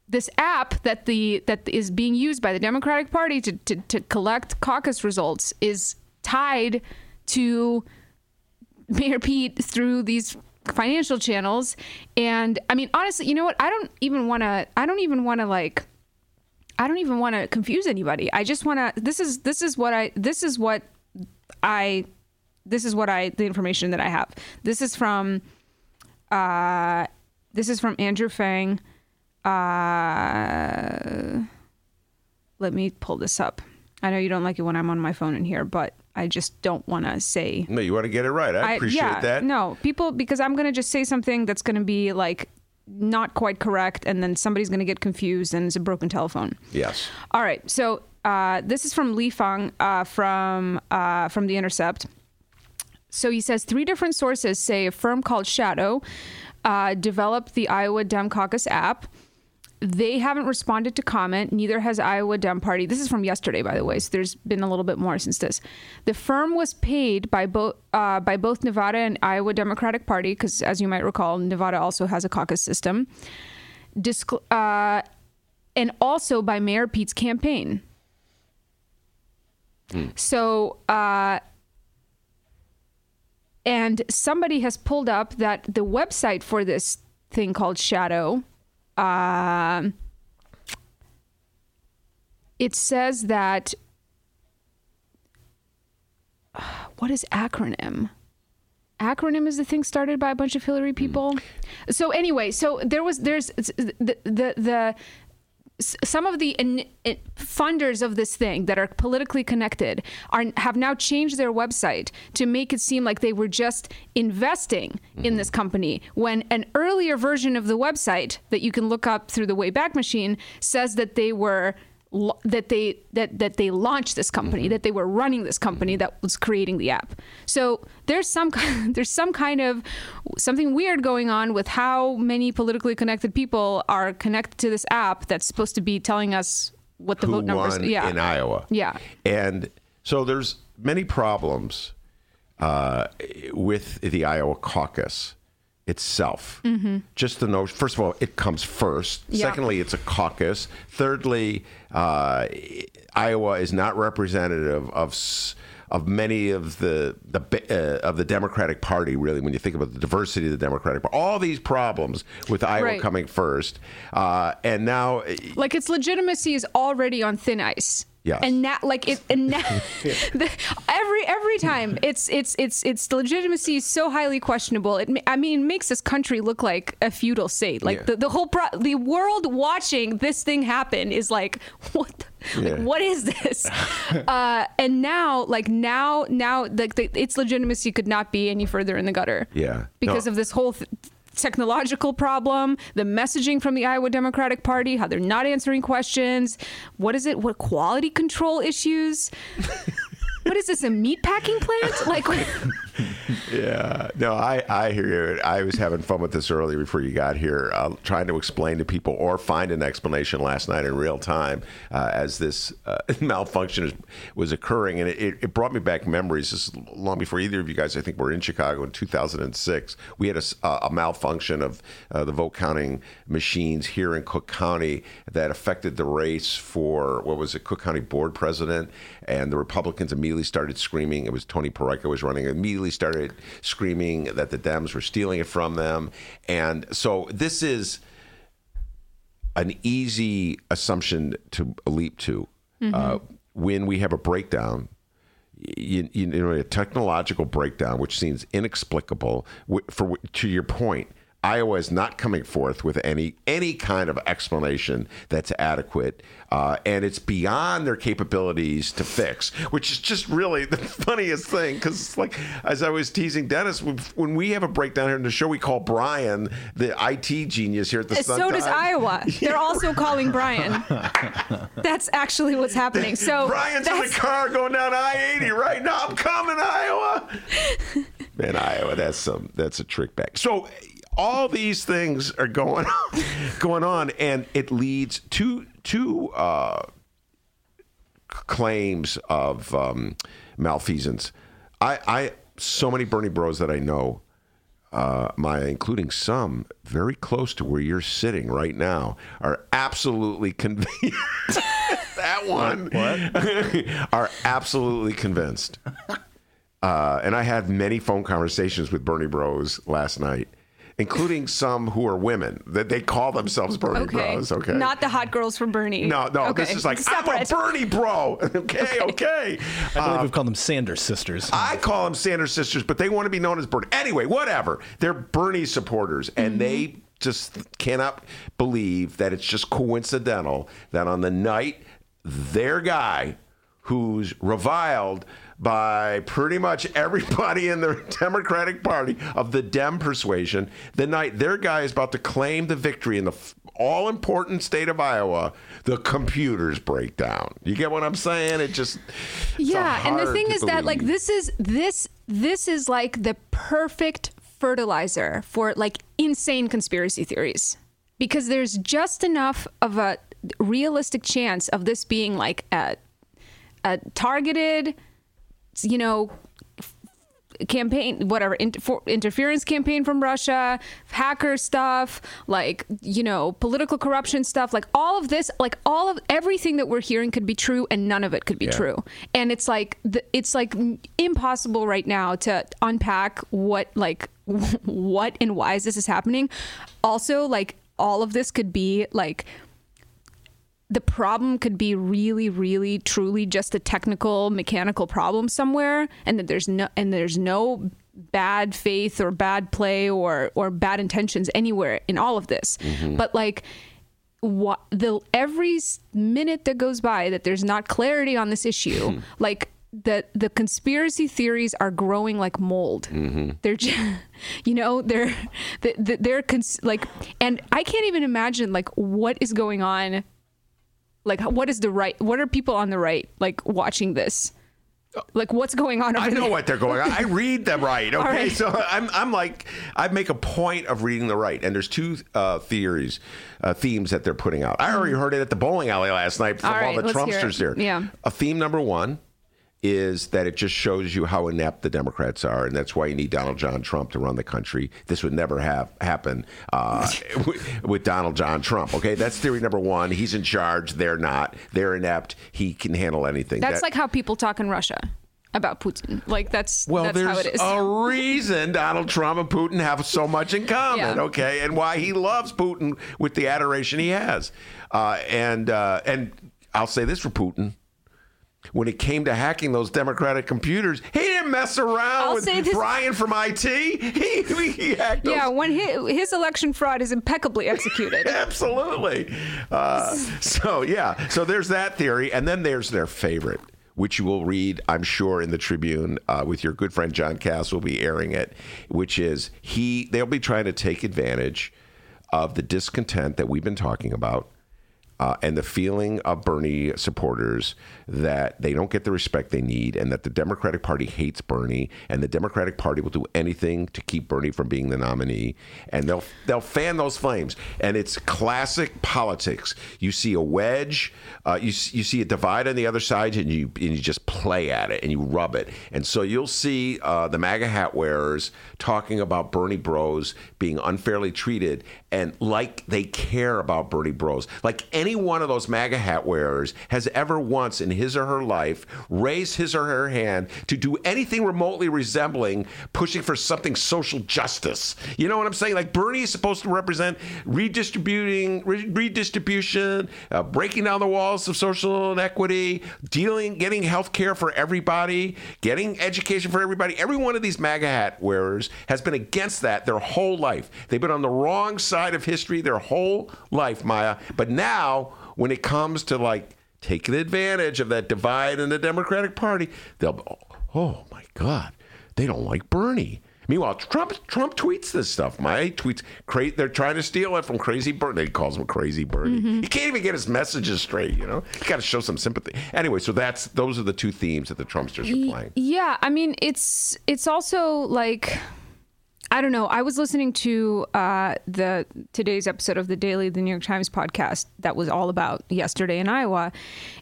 this app that the that is being used by the Democratic Party to to, to collect caucus results is tied to (laughs) Mayor Pete through these financial channels and I mean honestly, you know what? I don't even want to I don't even want to like I don't even want to confuse anybody. I just want to this is this is what I this is what I this is what I the information that I have. This is from uh this is from Andrew Fang. Uh let me pull this up. I know you don't like it when I'm on my phone in here, but I just don't want to say No, you want to get it right. I appreciate yeah, that. No, people because I'm gonna just say something that's gonna be like not quite correct, and then somebody's gonna get confused, and it's a broken telephone. Yes. All right, so uh, this is from Lee Fang uh, from uh, from the Intercept. So he says three different sources say a firm called Shadow uh, developed the Iowa Dem Caucus app. They haven't responded to comment. Neither has Iowa Dem Party. This is from yesterday, by the way. So there's been a little bit more since this. The firm was paid by both uh, by both Nevada and Iowa Democratic Party because, as you might recall, Nevada also has a caucus system. Discl- uh, and also by Mayor Pete's campaign. So, uh, and somebody has pulled up that the website for this thing called Shadow, um, it says that (sighs) what is acronym? Acronym is the thing started by a bunch of Hillary people. So anyway, so there was there's the the the some of the in, in- funders of this thing that are politically connected are have now changed their website to make it seem like they were just investing in mm-hmm. this company when an earlier version of the website that you can look up through the Wayback Machine says that they were that they that that they launched this company that they were running this company that was creating the app so there's some kind (laughs) there's some kind of something weird going on with how many politically connected people are connected to this app that's supposed to be telling us what the who vote numbers won yeah in Iowa. Yeah. And so there's many problems uh, with the Iowa caucus itself. Mm-hmm. Just the notion, first of all, it comes first. Yeah. Secondly, it's a caucus. Thirdly, uh, Iowa is not representative of. s- Of many of the the uh, of the Democratic Party, really, when you think about the diversity of the Democratic Party, all these problems with Iowa Right. coming first, uh, and now like its legitimacy is already on thin ice. Yes. And now, like it, and now, (laughs) the, every every time it's it's it's its legitimacy is so highly questionable. It, I mean, it makes this country look like a feudal state. Like Yeah. the, the whole pro- the world watching this thing happen is like (laughs) what. the- (laughs) Like, what is this? (laughs) uh, and now, like now, now, like the, its legitimacy could not be any further in the gutter. Yeah. because No. of this whole th- technological problem, the messaging from the Iowa Democratic Party, how they're not answering questions. What is it? What quality control issues? (laughs) what is this? A meat packing plant? (laughs) Like, Yeah, no, I, I hear you. I was having fun with this earlier before you got here, uh, trying to explain to people or find an explanation last night in real time uh, as this uh, (laughs) malfunction is, was occurring. And it, it brought me back memories. This is long before either of you guys, I think, were in Chicago in 2006. We had a malfunction of uh, the vote counting machines here in Cook County that affected the race for, what was it, Cook County Board President. And the Republicans immediately started screaming. It was Tony Peraica was running. Immediately started screaming that the Dems were stealing it from them. And so this is an easy assumption to leap to uh, when we have a breakdown. You, you know, a technological breakdown, which seems inexplicable. For to your point, Iowa is not coming forth with any any kind of explanation that's adequate, uh, and it's beyond their capabilities to fix. Which is just really (laughs) the funniest thing because, like, as I was teasing Dennis, when- we have a breakdown here in the show, we call Brian the IT genius here at the Sun so does. Iowa. (laughs) They're also calling Brian. That's actually what's happening. So Brian's in the car going down I eighty right now. I'm coming, Iowa. (laughs) Man, Iowa, that's some that's a trick bag. So all these things are going (laughs) on, going on, and it leads to to uh, claims of um, malfeasance. I, I so many Bernie Bros that I know, uh, Maya, including some very close to where you're sitting right now, are absolutely convinced. (laughs) that one (laughs) are absolutely convinced. Uh, and I had many phone conversations with Bernie Bros last night, including some who are women that they call themselves Bernie okay. Bros. Okay, Not the hot girls from Bernie. no, no, Okay. this is like separate. I'm a Bernie bro. (laughs) Okay, okay. I believe we've called them Sanders sisters. I call them Sanders sisters, but they want to be known as Bernie. Anyway, whatever. They're Bernie supporters, and mm-hmm. they just cannot believe that it's just coincidental that on the night their guy, who's reviled by pretty much everybody in the (laughs) Democratic Party of the Dem persuasion, the night their guy is about to claim the victory in the all important state of Iowa, the computers break down. You get what I'm saying? It just yeah and the thing is that like this is this this is like the perfect fertilizer for like insane conspiracy theories because there's just enough of a realistic chance of this being like a, a targeted, you know, campaign, whatever, inter- interference campaign from Russia, hacker stuff, like, you know, political corruption stuff, like all of this, like all of everything that we're hearing could be true and none of it could be true. And it's like, the, it's like impossible right now to unpack what, like, (laughs) what and why is this is happening. Also, like, all of this could be like, the problem could be really really truly just a technical mechanical problem somewhere and that there's no and there's no bad faith or bad play or or bad intentions anywhere in all of this. Mm-hmm. But like what the every minute that goes by that there's not clarity on this issue hmm. like the the conspiracy theories are growing like mold. Mm-hmm. They're just, (laughs) you know they're they- they- they're cons- like and i can't even imagine like what is going on like what is the right what are people on the right like watching this like what's going on over I know there? what they're going on. I read them right. (laughs) Okay, right. so I'm I'm like I make a point of reading the right, and there's two uh, theories, uh, themes that they're putting out. I already heard it at the bowling alley last night from All all, right, the Trumpsters here. Yeah. a theme number one is that it just shows you how inept the Democrats are, and that's why you need Donald John Trump to run the country. This would never have happen uh, (laughs) with, with Donald John Trump. Okay, that's theory number one. He's in charge. They're not. They're inept. He can handle anything. that's That- like how people talk in russia about putin like that's well, that's how there's it is a reason Donald Trump and Putin have so much in common, Yeah. okay, and why he loves Putin with the adoration he has. Uh, and uh, and I'll say this for Putin. When it came to hacking those Democratic computers, he didn't mess around I'll with this- Brian from IT. He, he hacked those yeah when his, his election fraud is impeccably executed (laughs) Absolutely. Uh, so yeah, so there's that theory, and then there's their favorite, which you will read, I'm sure, in the Tribune uh, with your good friend John Kass will be airing it, which is he they'll be trying to take advantage of the discontent that we've been talking about. Uh, and the feeling of Bernie supporters that they don't get the respect they need, and that the Democratic Party hates Bernie, and the Democratic Party will do anything to keep Bernie from being the nominee, and they'll they'll fan those flames. And it's classic politics. You see a wedge, uh, you you see a divide on the other side, and you and you just play at it and you rub it. And so you'll see uh, the MAGA hat wearers talking about Bernie Bros being unfairly treated, and like they care about Bernie Bros. Like any one of those MAGA hat wearers has ever once in his or her life raised his or her hand to do anything remotely resembling pushing for something social justice. You know what I'm saying? Like Bernie is supposed to represent redistributing, re- redistribution, uh, breaking down the walls of social inequity, dealing, getting health care for everybody, getting education for everybody. Every one of these MAGA hat wearers has been against that their whole life. They've been on the wrong side of history their whole life, Maya. But now, when it comes to like taking advantage of that divide in the Democratic Party, they'll, oh my God, they don't like Bernie. Meanwhile, Trump Trump tweets this stuff. My tweets, cra- they're trying to steal it from Crazy Bernie. He calls him Crazy Bernie. Mm-hmm. He can't even get his messages straight. You know, you got to show some sympathy. Anyway, so that's those are the two themes that the Trumpsters are playing. Yeah, I mean it's it's also like I don't know. I was listening to uh, the today's episode of the Daily the New York Times podcast that was all about yesterday in Iowa,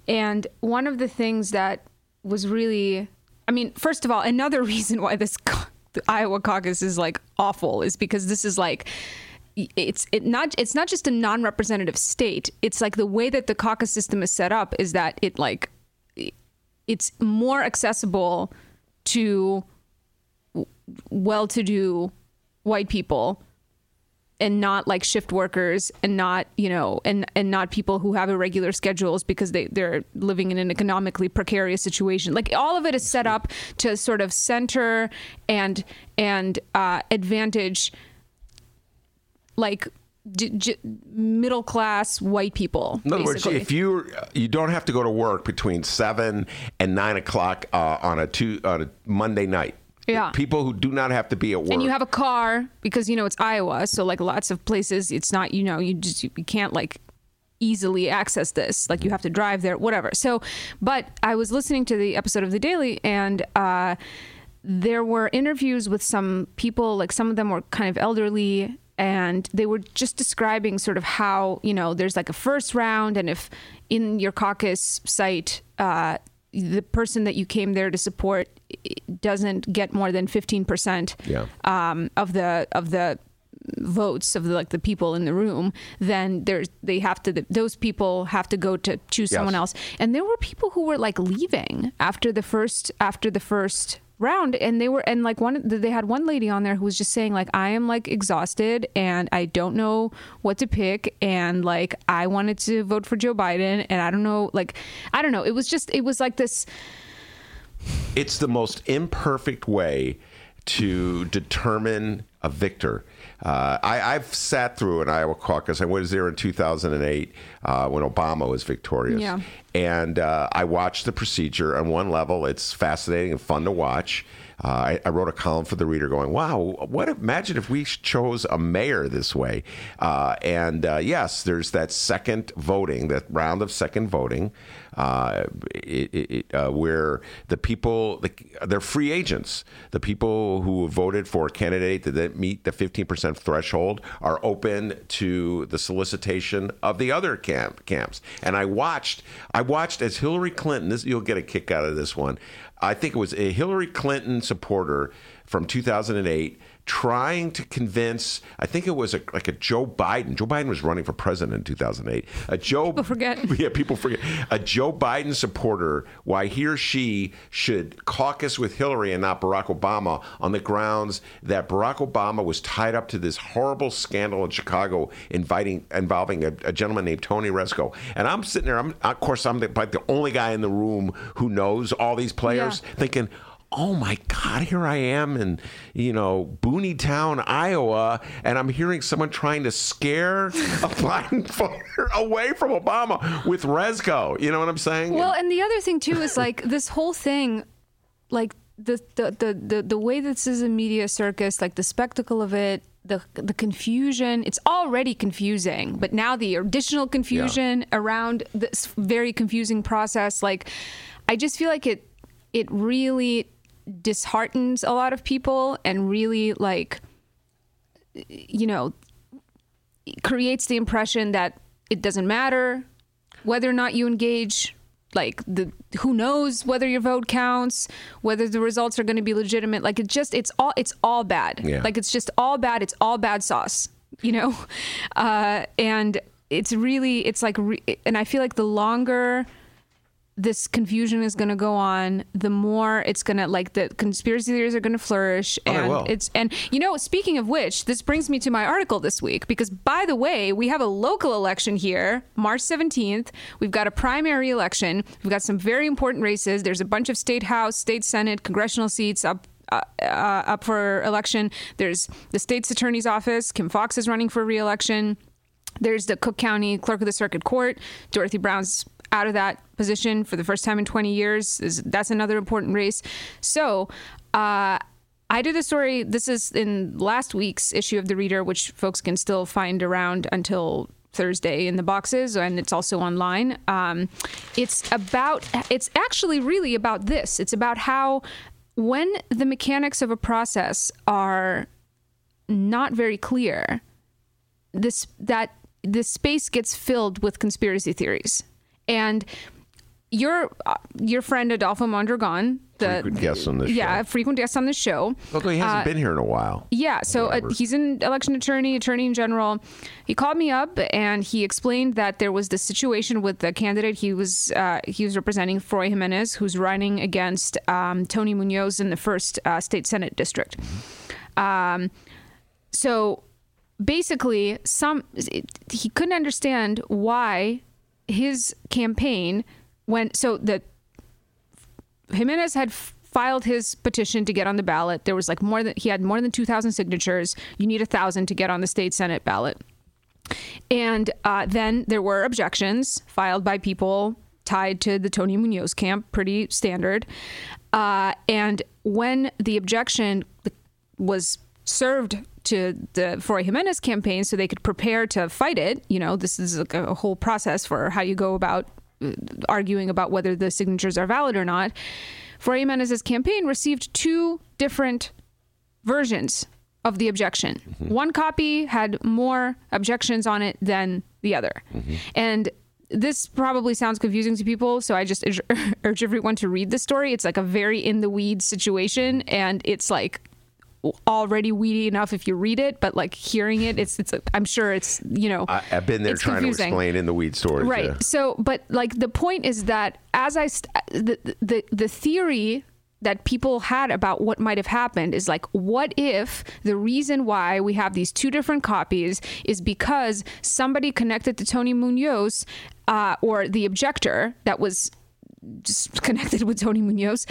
and one of the things that was really, I mean, first of all, another (laughs) reason why this Iowa caucus is like awful is because this is like it's it not it's not just a non-representative state. It's like the way that the caucus system is set up is that it like it's more accessible to well-to-do white people and not like shift workers and not you know and and not people who have irregular schedules because they they're living in an economically precarious situation like all of it is set up to sort of center and and uh, advantage like d- j- middle class white people In other words, if you you don't have to go to work between seven and nine o'clock uh, on a two on a Monday night. Yeah. people who do not have to be at work. and you have a car because you know it's Iowa, so like lots of places, it's not you know you just you can't like easily access this. Like you have to drive there, whatever. So, but I was listening to the episode of the Daily, and uh, there were interviews with some people. Like some of them were kind of elderly, and they were just describing sort of how you know there's like a first round, and if in your caucus site uh, the person that you came there to support doesn't get more than fifteen percent Yeah. um, of the of the votes of the, like the people in the room, then there's they have to those people have to go to choose someone else. And there were people who were like leaving after the first after the first round and they were and like one they had one lady on there who was just saying like I am like exhausted and I don't know what to pick and like I wanted to vote for Joe Biden and I don't know like I don't know it was just it was like this it's the most imperfect way to determine a victor. Uh, I, I've sat through an Iowa caucus. I was there in 2008 uh, when Obama was victorious. Yeah. And uh, I watched the procedure. On one level, it's fascinating and fun to watch. Uh, I, I wrote a column for the reader going, wow, what imagine if we chose a mayor this way? Uh, and uh, yes, there's that second voting, that round of second voting, uh, it, it, uh, where the people, the, they're free agents. The people who voted for a candidate that didn't meet the 15% threshold are open to the solicitation of the other camp, camps. And I watched, I watched as Hillary Clinton, this, you'll get a kick out of this one. I think it was a Hillary Clinton supporter from 2008 trying to convince I think it was a, like a Joe Biden. Joe Biden was running for president in 2008. A Joe People forget. (laughs) Yeah, people forget. A Joe Biden supporter why he or she should caucus with Hillary and not Barack Obama on the grounds that Barack Obama was tied up to this horrible scandal in Chicago inviting involving a, a gentleman named Tony Rezko. And I'm sitting there I'm of course I'm the, like the only guy in the room who knows all these players Yeah. thinking oh my God, here I am in, you know, Booney Town, Iowa, and I'm hearing someone trying to scare a (laughs) Biden voter away from Obama with Rezko. You know what I'm saying? Well, and the other thing too is like this whole thing, like the the the the, the way this is a media circus, like the spectacle of it. The, the confusion it's already confusing but now the additional confusion around this very confusing process like i just feel like it it really disheartens a lot of people and really like you know creates the impression that it doesn't matter whether or not you engage like the who knows whether your vote counts whether the results are going to be legitimate. Like it just it's all it's all bad. Yeah. like it's just all bad it's all bad sauce you know? (laughs) Uh and it's really it's like re- and i feel like the longer this confusion is going to go on the more it's going to like the conspiracy theories are going to flourish Oh, and it's and you know speaking of which this brings me to my article this week because by the way we have a local election here march 17th we've got a primary election. We've got some very important races. There's a bunch of state house state senate congressional seats up uh, uh, up for election. There's the state's attorney's office. Kim Foxx is running for re-election. There's the Cook County Clerk of the Circuit Court. Dorothy Brown's out of that position for the first time in 20 years. Is- That's another important race. So, uh, I did a story. This is in last week's issue of The Reader, which folks can still find around until Thursday in the boxes, and it's also online. Um, it's about, it's actually really about this. It's about how when the mechanics of a process are not very clear, this that this space gets filled with conspiracy theories and your uh, your friend Adolfo Mondragon the Frequent guest on this yeah show. frequent guest on the show Although he hasn't uh, been here in a while. yeah, so uh, he's an election attorney, attorney in general. He called me up and he explained that there was this situation with the candidate he was uh, he was representing, Froy Jimenez, who's running against um, Tony Munoz in the first uh, state senate district. Um, so basically, some he couldn't understand why his campaign went so the Jimenez had filed his petition to get on the ballot. There was like more than he had more than 2,000 signatures. You need a thousand to get on the state senate ballot. And uh, then there were objections filed by people tied to the Tony Munoz camp, pretty standard. Uh, and when the objection was served to the Froy Jimenez campaign so they could prepare to fight it, you know, this is like a whole process for how you go about uh, arguing about whether the signatures are valid or not. Froy Jimenez's campaign received two different versions of the objection. One copy had more objections on it than the other. And this probably sounds confusing to people, so I just urge, (laughs) urge everyone to read the story. It's like a very in the weeds situation, and it's like already weedy enough if you read it, but like hearing it, it's it's. I'm sure it's you know. I, I've been there trying confusing. to explain in the weed stories. Right. yeah. So, but like the point is that as I st- the the the theory that people had about what might have happened is like what if the reason why we have these two different copies is because somebody connected to Tony Munoz uh, or the objector that was just (laughs) connected with Tony Munoz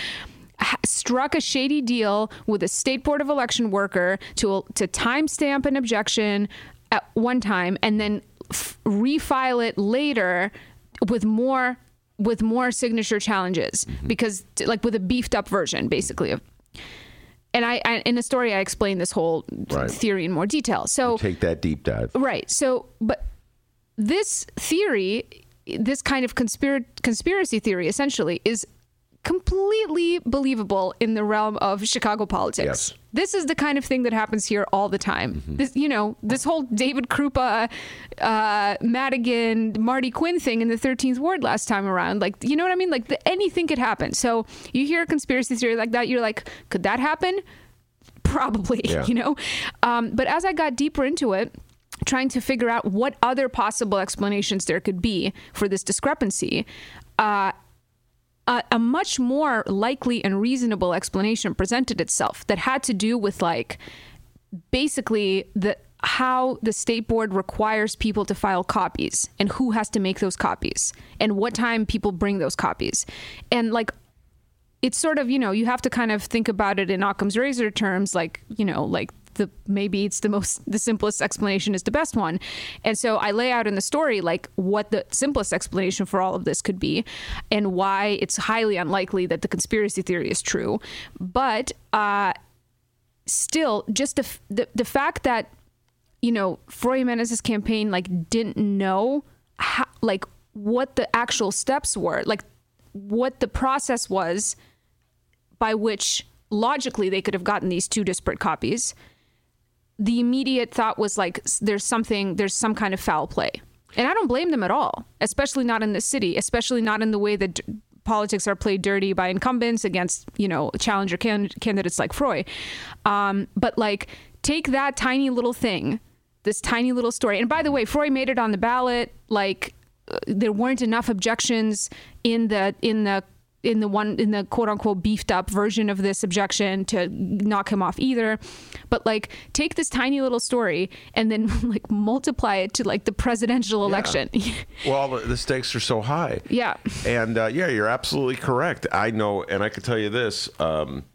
struck a shady deal with a state board of election worker to to timestamp an objection at one time and then f- refile it later with more with more signature challenges mm-hmm. because like with a beefed up version basically of and I, I in a story I explained this whole Right. theory in more detail. So Take that deep dive. Right. So, but this theory, this kind of conspir- conspiracy theory, essentially, is completely believable in the realm of Chicago politics. Yes. This is the kind of thing that happens here all the time. Mm-hmm. This, you know, this whole David Krupa, uh, Madigan, Marty Quinn thing in the 13th ward last time around. Like, you know what I mean? Like, the, anything could happen. So you hear a conspiracy theory like that, you're like, could that happen? Probably, (laughs) Yeah. you know? Um, but as I got deeper into it, trying to figure out what other possible explanations there could be for this discrepancy, uh, a, a much more likely and reasonable explanation presented itself that had to do with like basically the how the state board requires people to file copies and who has to make those copies and what time people bring those copies. And like it's sort of you know you have to kind of think about it in Occam's razor terms like you know like the maybe it's the most the simplest explanation is the best one. And so i lay out in the story like what the simplest explanation for all of this could be and why it's highly unlikely that the conspiracy theory is true. But uh still just the the, the fact that you know Froy Jimenez's campaign like didn't know how, like what the actual steps were like what the process was by which logically they could have gotten these two disparate copies the immediate thought was like there's something there's some kind of foul play. And i don't blame them at all especially not in the city especially not in the way that d- politics are played dirty by incumbents against you know challenger can- candidates like froy. Um, but like take that tiny little thing this tiny little story. And by the way froy made it on the ballot like uh, there weren't enough objections in the in the in the one in the quote unquote beefed up version of this objection to knock him off either but like take this tiny little story and then (laughs) like multiply it to like the presidential election (laughs) Well, the, stakes are so high. Yeah. And uh, yeah, you're absolutely correct. I know, and I can tell you this. Um,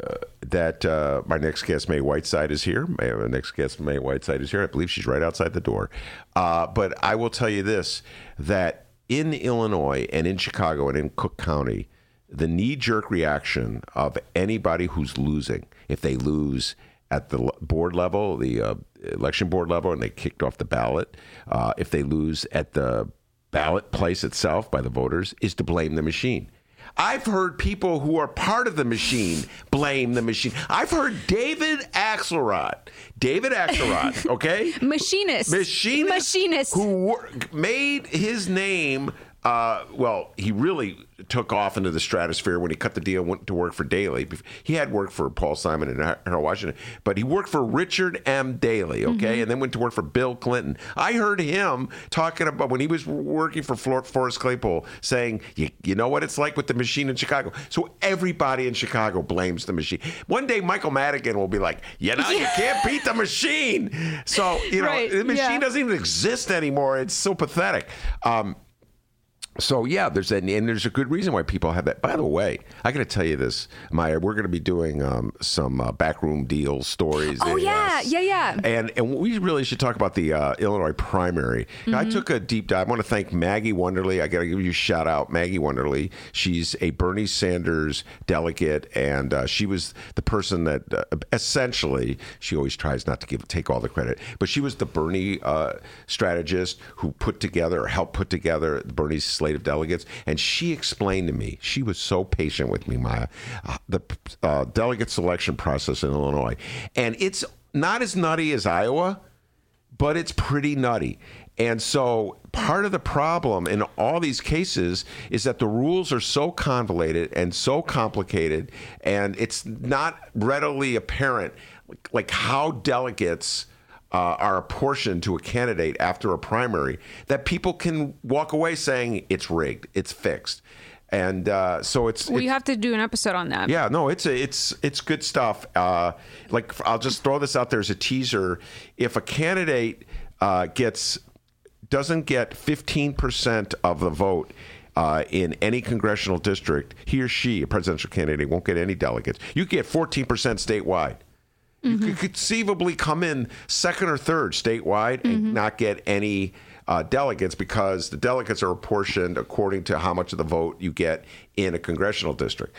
uh, that uh, my next guest, May Whiteside, is here. My next guest, May Whiteside, is here. I believe she's right outside the door. Uh, but I will tell you this: that in Illinois and in Chicago and in Cook County, the knee-jerk reaction of anybody who's losing, if they lose at the board level, the uh, election board level, and they kicked off the ballot, uh, if they lose at the ballot place itself by the voters, is to blame the machine. I've heard people who are part of the machine blame the machine. I've heard David Axelrod, David Axelrod, (laughs) okay, machinist machinist, machinist who wor- made his name. Uh, well, he really took off into the stratosphere when he cut the deal, went to work for Daley. He had worked for Paul Simon and Harold Washington, but he worked for Richard M. Daley, okay, and then went to work for Bill Clinton. I heard him talking about when he was working for Flor- Forrest Claypool, saying, you, "You know what it's like with the machine in Chicago." So everybody in Chicago blames the machine. One day, Michael Madigan will be like, "You know, you (laughs) can't beat the machine." So you know, Right, the machine yeah. doesn't even exist anymore. It's so pathetic. Um, so yeah, there's that, and there's a good reason why people have that. By the way, I got to tell you this, Maya. We're going to be doing um, some uh, backroom deal stories. Oh, yeah, yeah, yeah. And and we really should talk about the uh, Illinois primary. I Mm-hmm. took a deep dive. I want to thank Maggie Wonderly. I got to give you a shout out, Maggie Wonderly. She's a Bernie Sanders delegate, and uh, she was the person that uh, essentially she always tries not to give take all the credit, but she was the Bernie uh, strategist who put together or helped put together Bernie's slate of delegates. And she explained to me, she was so patient with me, Maya, uh, the uh, delegate selection process in Illinois, and it's not as nutty as Iowa, but it's pretty nutty. And so part of the problem in all these cases is that the rules are so convoluted and so complicated, and it's not readily apparent like how delegates uh, are apportioned to a candidate after a primary that people can walk away saying it's rigged, it's fixed. And uh, so it's, We it's have to do an episode on that. yeah, no, it's a, it's it's good stuff. Uh, like I'll just throw this out there as a teaser. If a candidate uh, gets doesn't get 15% of the vote uh, in any congressional district, he or she, a presidential candidate, won't get any delegates. You get 14% statewide. You could conceivably come in second or third statewide and not get any uh, delegates because the delegates are apportioned according to how much of the vote you get in a congressional district.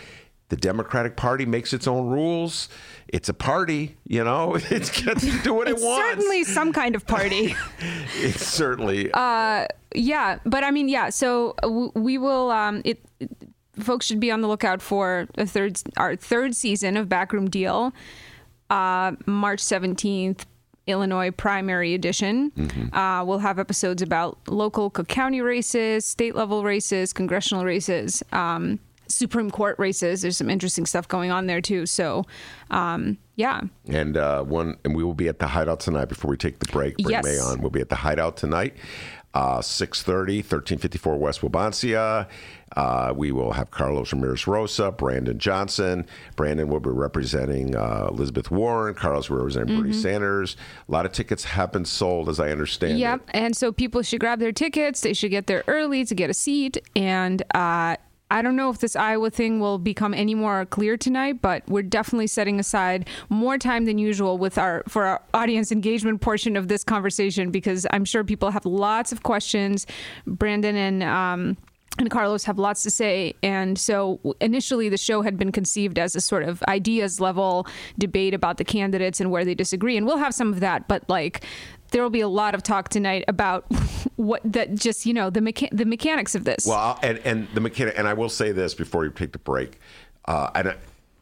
The Democratic Party makes its own rules. It's a party, you know. (laughs) It's gets to do what it wants. certainly some kind of party. (laughs) (laughs) it's certainly yeah, but I mean, yeah. So uh, we will. Um, it, it- folks should be on the lookout for a third, our third season of Backroom Deal, uh, March seventeenth. Illinois primary edition. Uh, we'll have episodes about local Cook County races, state level races, congressional races, um, Supreme Court races. There's some interesting stuff going on there too. So, um, yeah, And uh, one, and we will be at the Hideout tonight. Before we take the break, bring Yes. May on. We'll be at the Hideout tonight, uh, six thirty, thirteen fifty four West Wabansia. Uh, we will have Carlos Ramirez Rosa, Brandon Johnson. Brandon will be representing uh, Elizabeth Warren. Carlos will represent Bernie Sanders. A lot of tickets have been sold, as I understand. Yep. It. And so people should grab their tickets. They should get there early to get a seat. And uh, I don't know if this Iowa thing will become any more clear tonight, but we're definitely setting aside more time than usual with our for our audience engagement portion of this conversation because I'm sure people have lots of questions. Brandon and um, and Carlos have lots to say. And so initially, the show had been conceived as a sort of ideas level debate about the candidates and where they disagree. And we'll have some of that, but like, there will be a lot of talk tonight about (laughs) what that just you know the mecha- the mechanics of this. Well, and and the mechanic, and I will say this before you take the break. Uh, and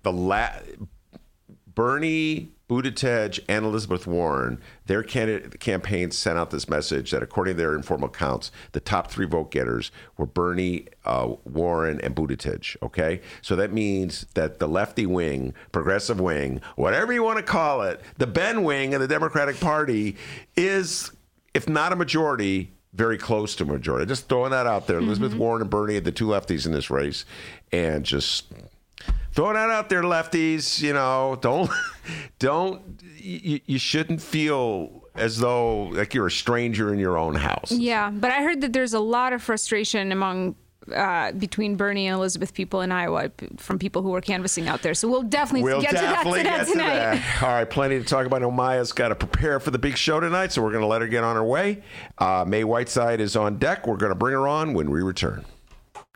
the la- Bernie Buttigieg and Elizabeth Warren, their candidate campaigns sent out this message that, according to their informal counts, the top three vote getters were Bernie, uh, Warren, and Buttigieg. Okay, so that means that the lefty wing, progressive wing, whatever you want to call it, the Ben wing of the Democratic Party is, if not a majority, very close to majority. Just throwing that out there. Elizabeth Warren and Bernie are the two lefties in this race, and just throwing that out there, lefties. You know, don't (laughs) don't you, you shouldn't feel as though like you're a stranger in your own house. yeah, but I heard that there's a lot of frustration among. Uh, between Bernie and Elizabeth people in Iowa from people who were canvassing out there. So we'll definitely We'll get definitely to that, to that get to tonight. that. All right, plenty to talk about. Omaya's got to prepare for the big show tonight, so we're going to let her get on her way. Uh, May Whiteside is on deck. We're going to bring her on when we return.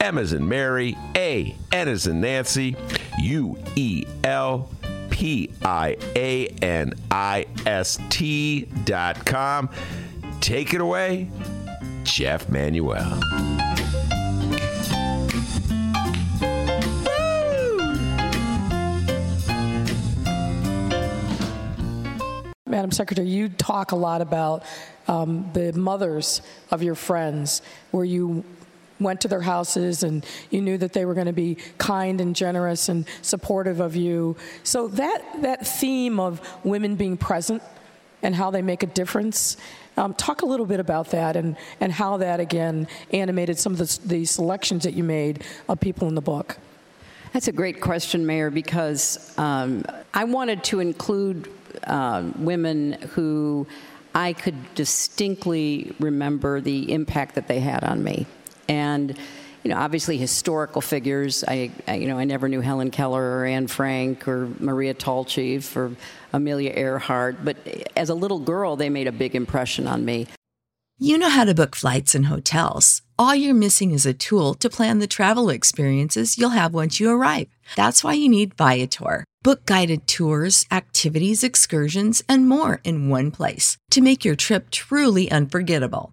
M as in Mary, A N as in Nancy, U E L P I A N I S T dot com. Take it away, Jeff Manuel. Madam Secretary, you talk a lot about um, the mothers of your friends. Were you went to their houses and you knew that they were going to be kind and generous and supportive of you. So that that theme of women being present and how they make a difference. Um, talk a little bit about that and, and how that again animated some of the, the selections that you made of people in the book. That's a great question, Mayor, because um, I wanted to include uh, women who I could distinctly remember the impact that they had on me. And you know, obviously historical figures. I, I, you know, I never knew Helen Keller or Anne Frank or Maria Tallchief or Amelia Earhart, but as a little girl, they made a big impression on me. You know how to book flights and hotels. All you're missing is a tool to plan the travel experiences you'll have once you arrive. That's why you need Viator. Book guided tours, activities, excursions, and more in one place to make your trip truly unforgettable.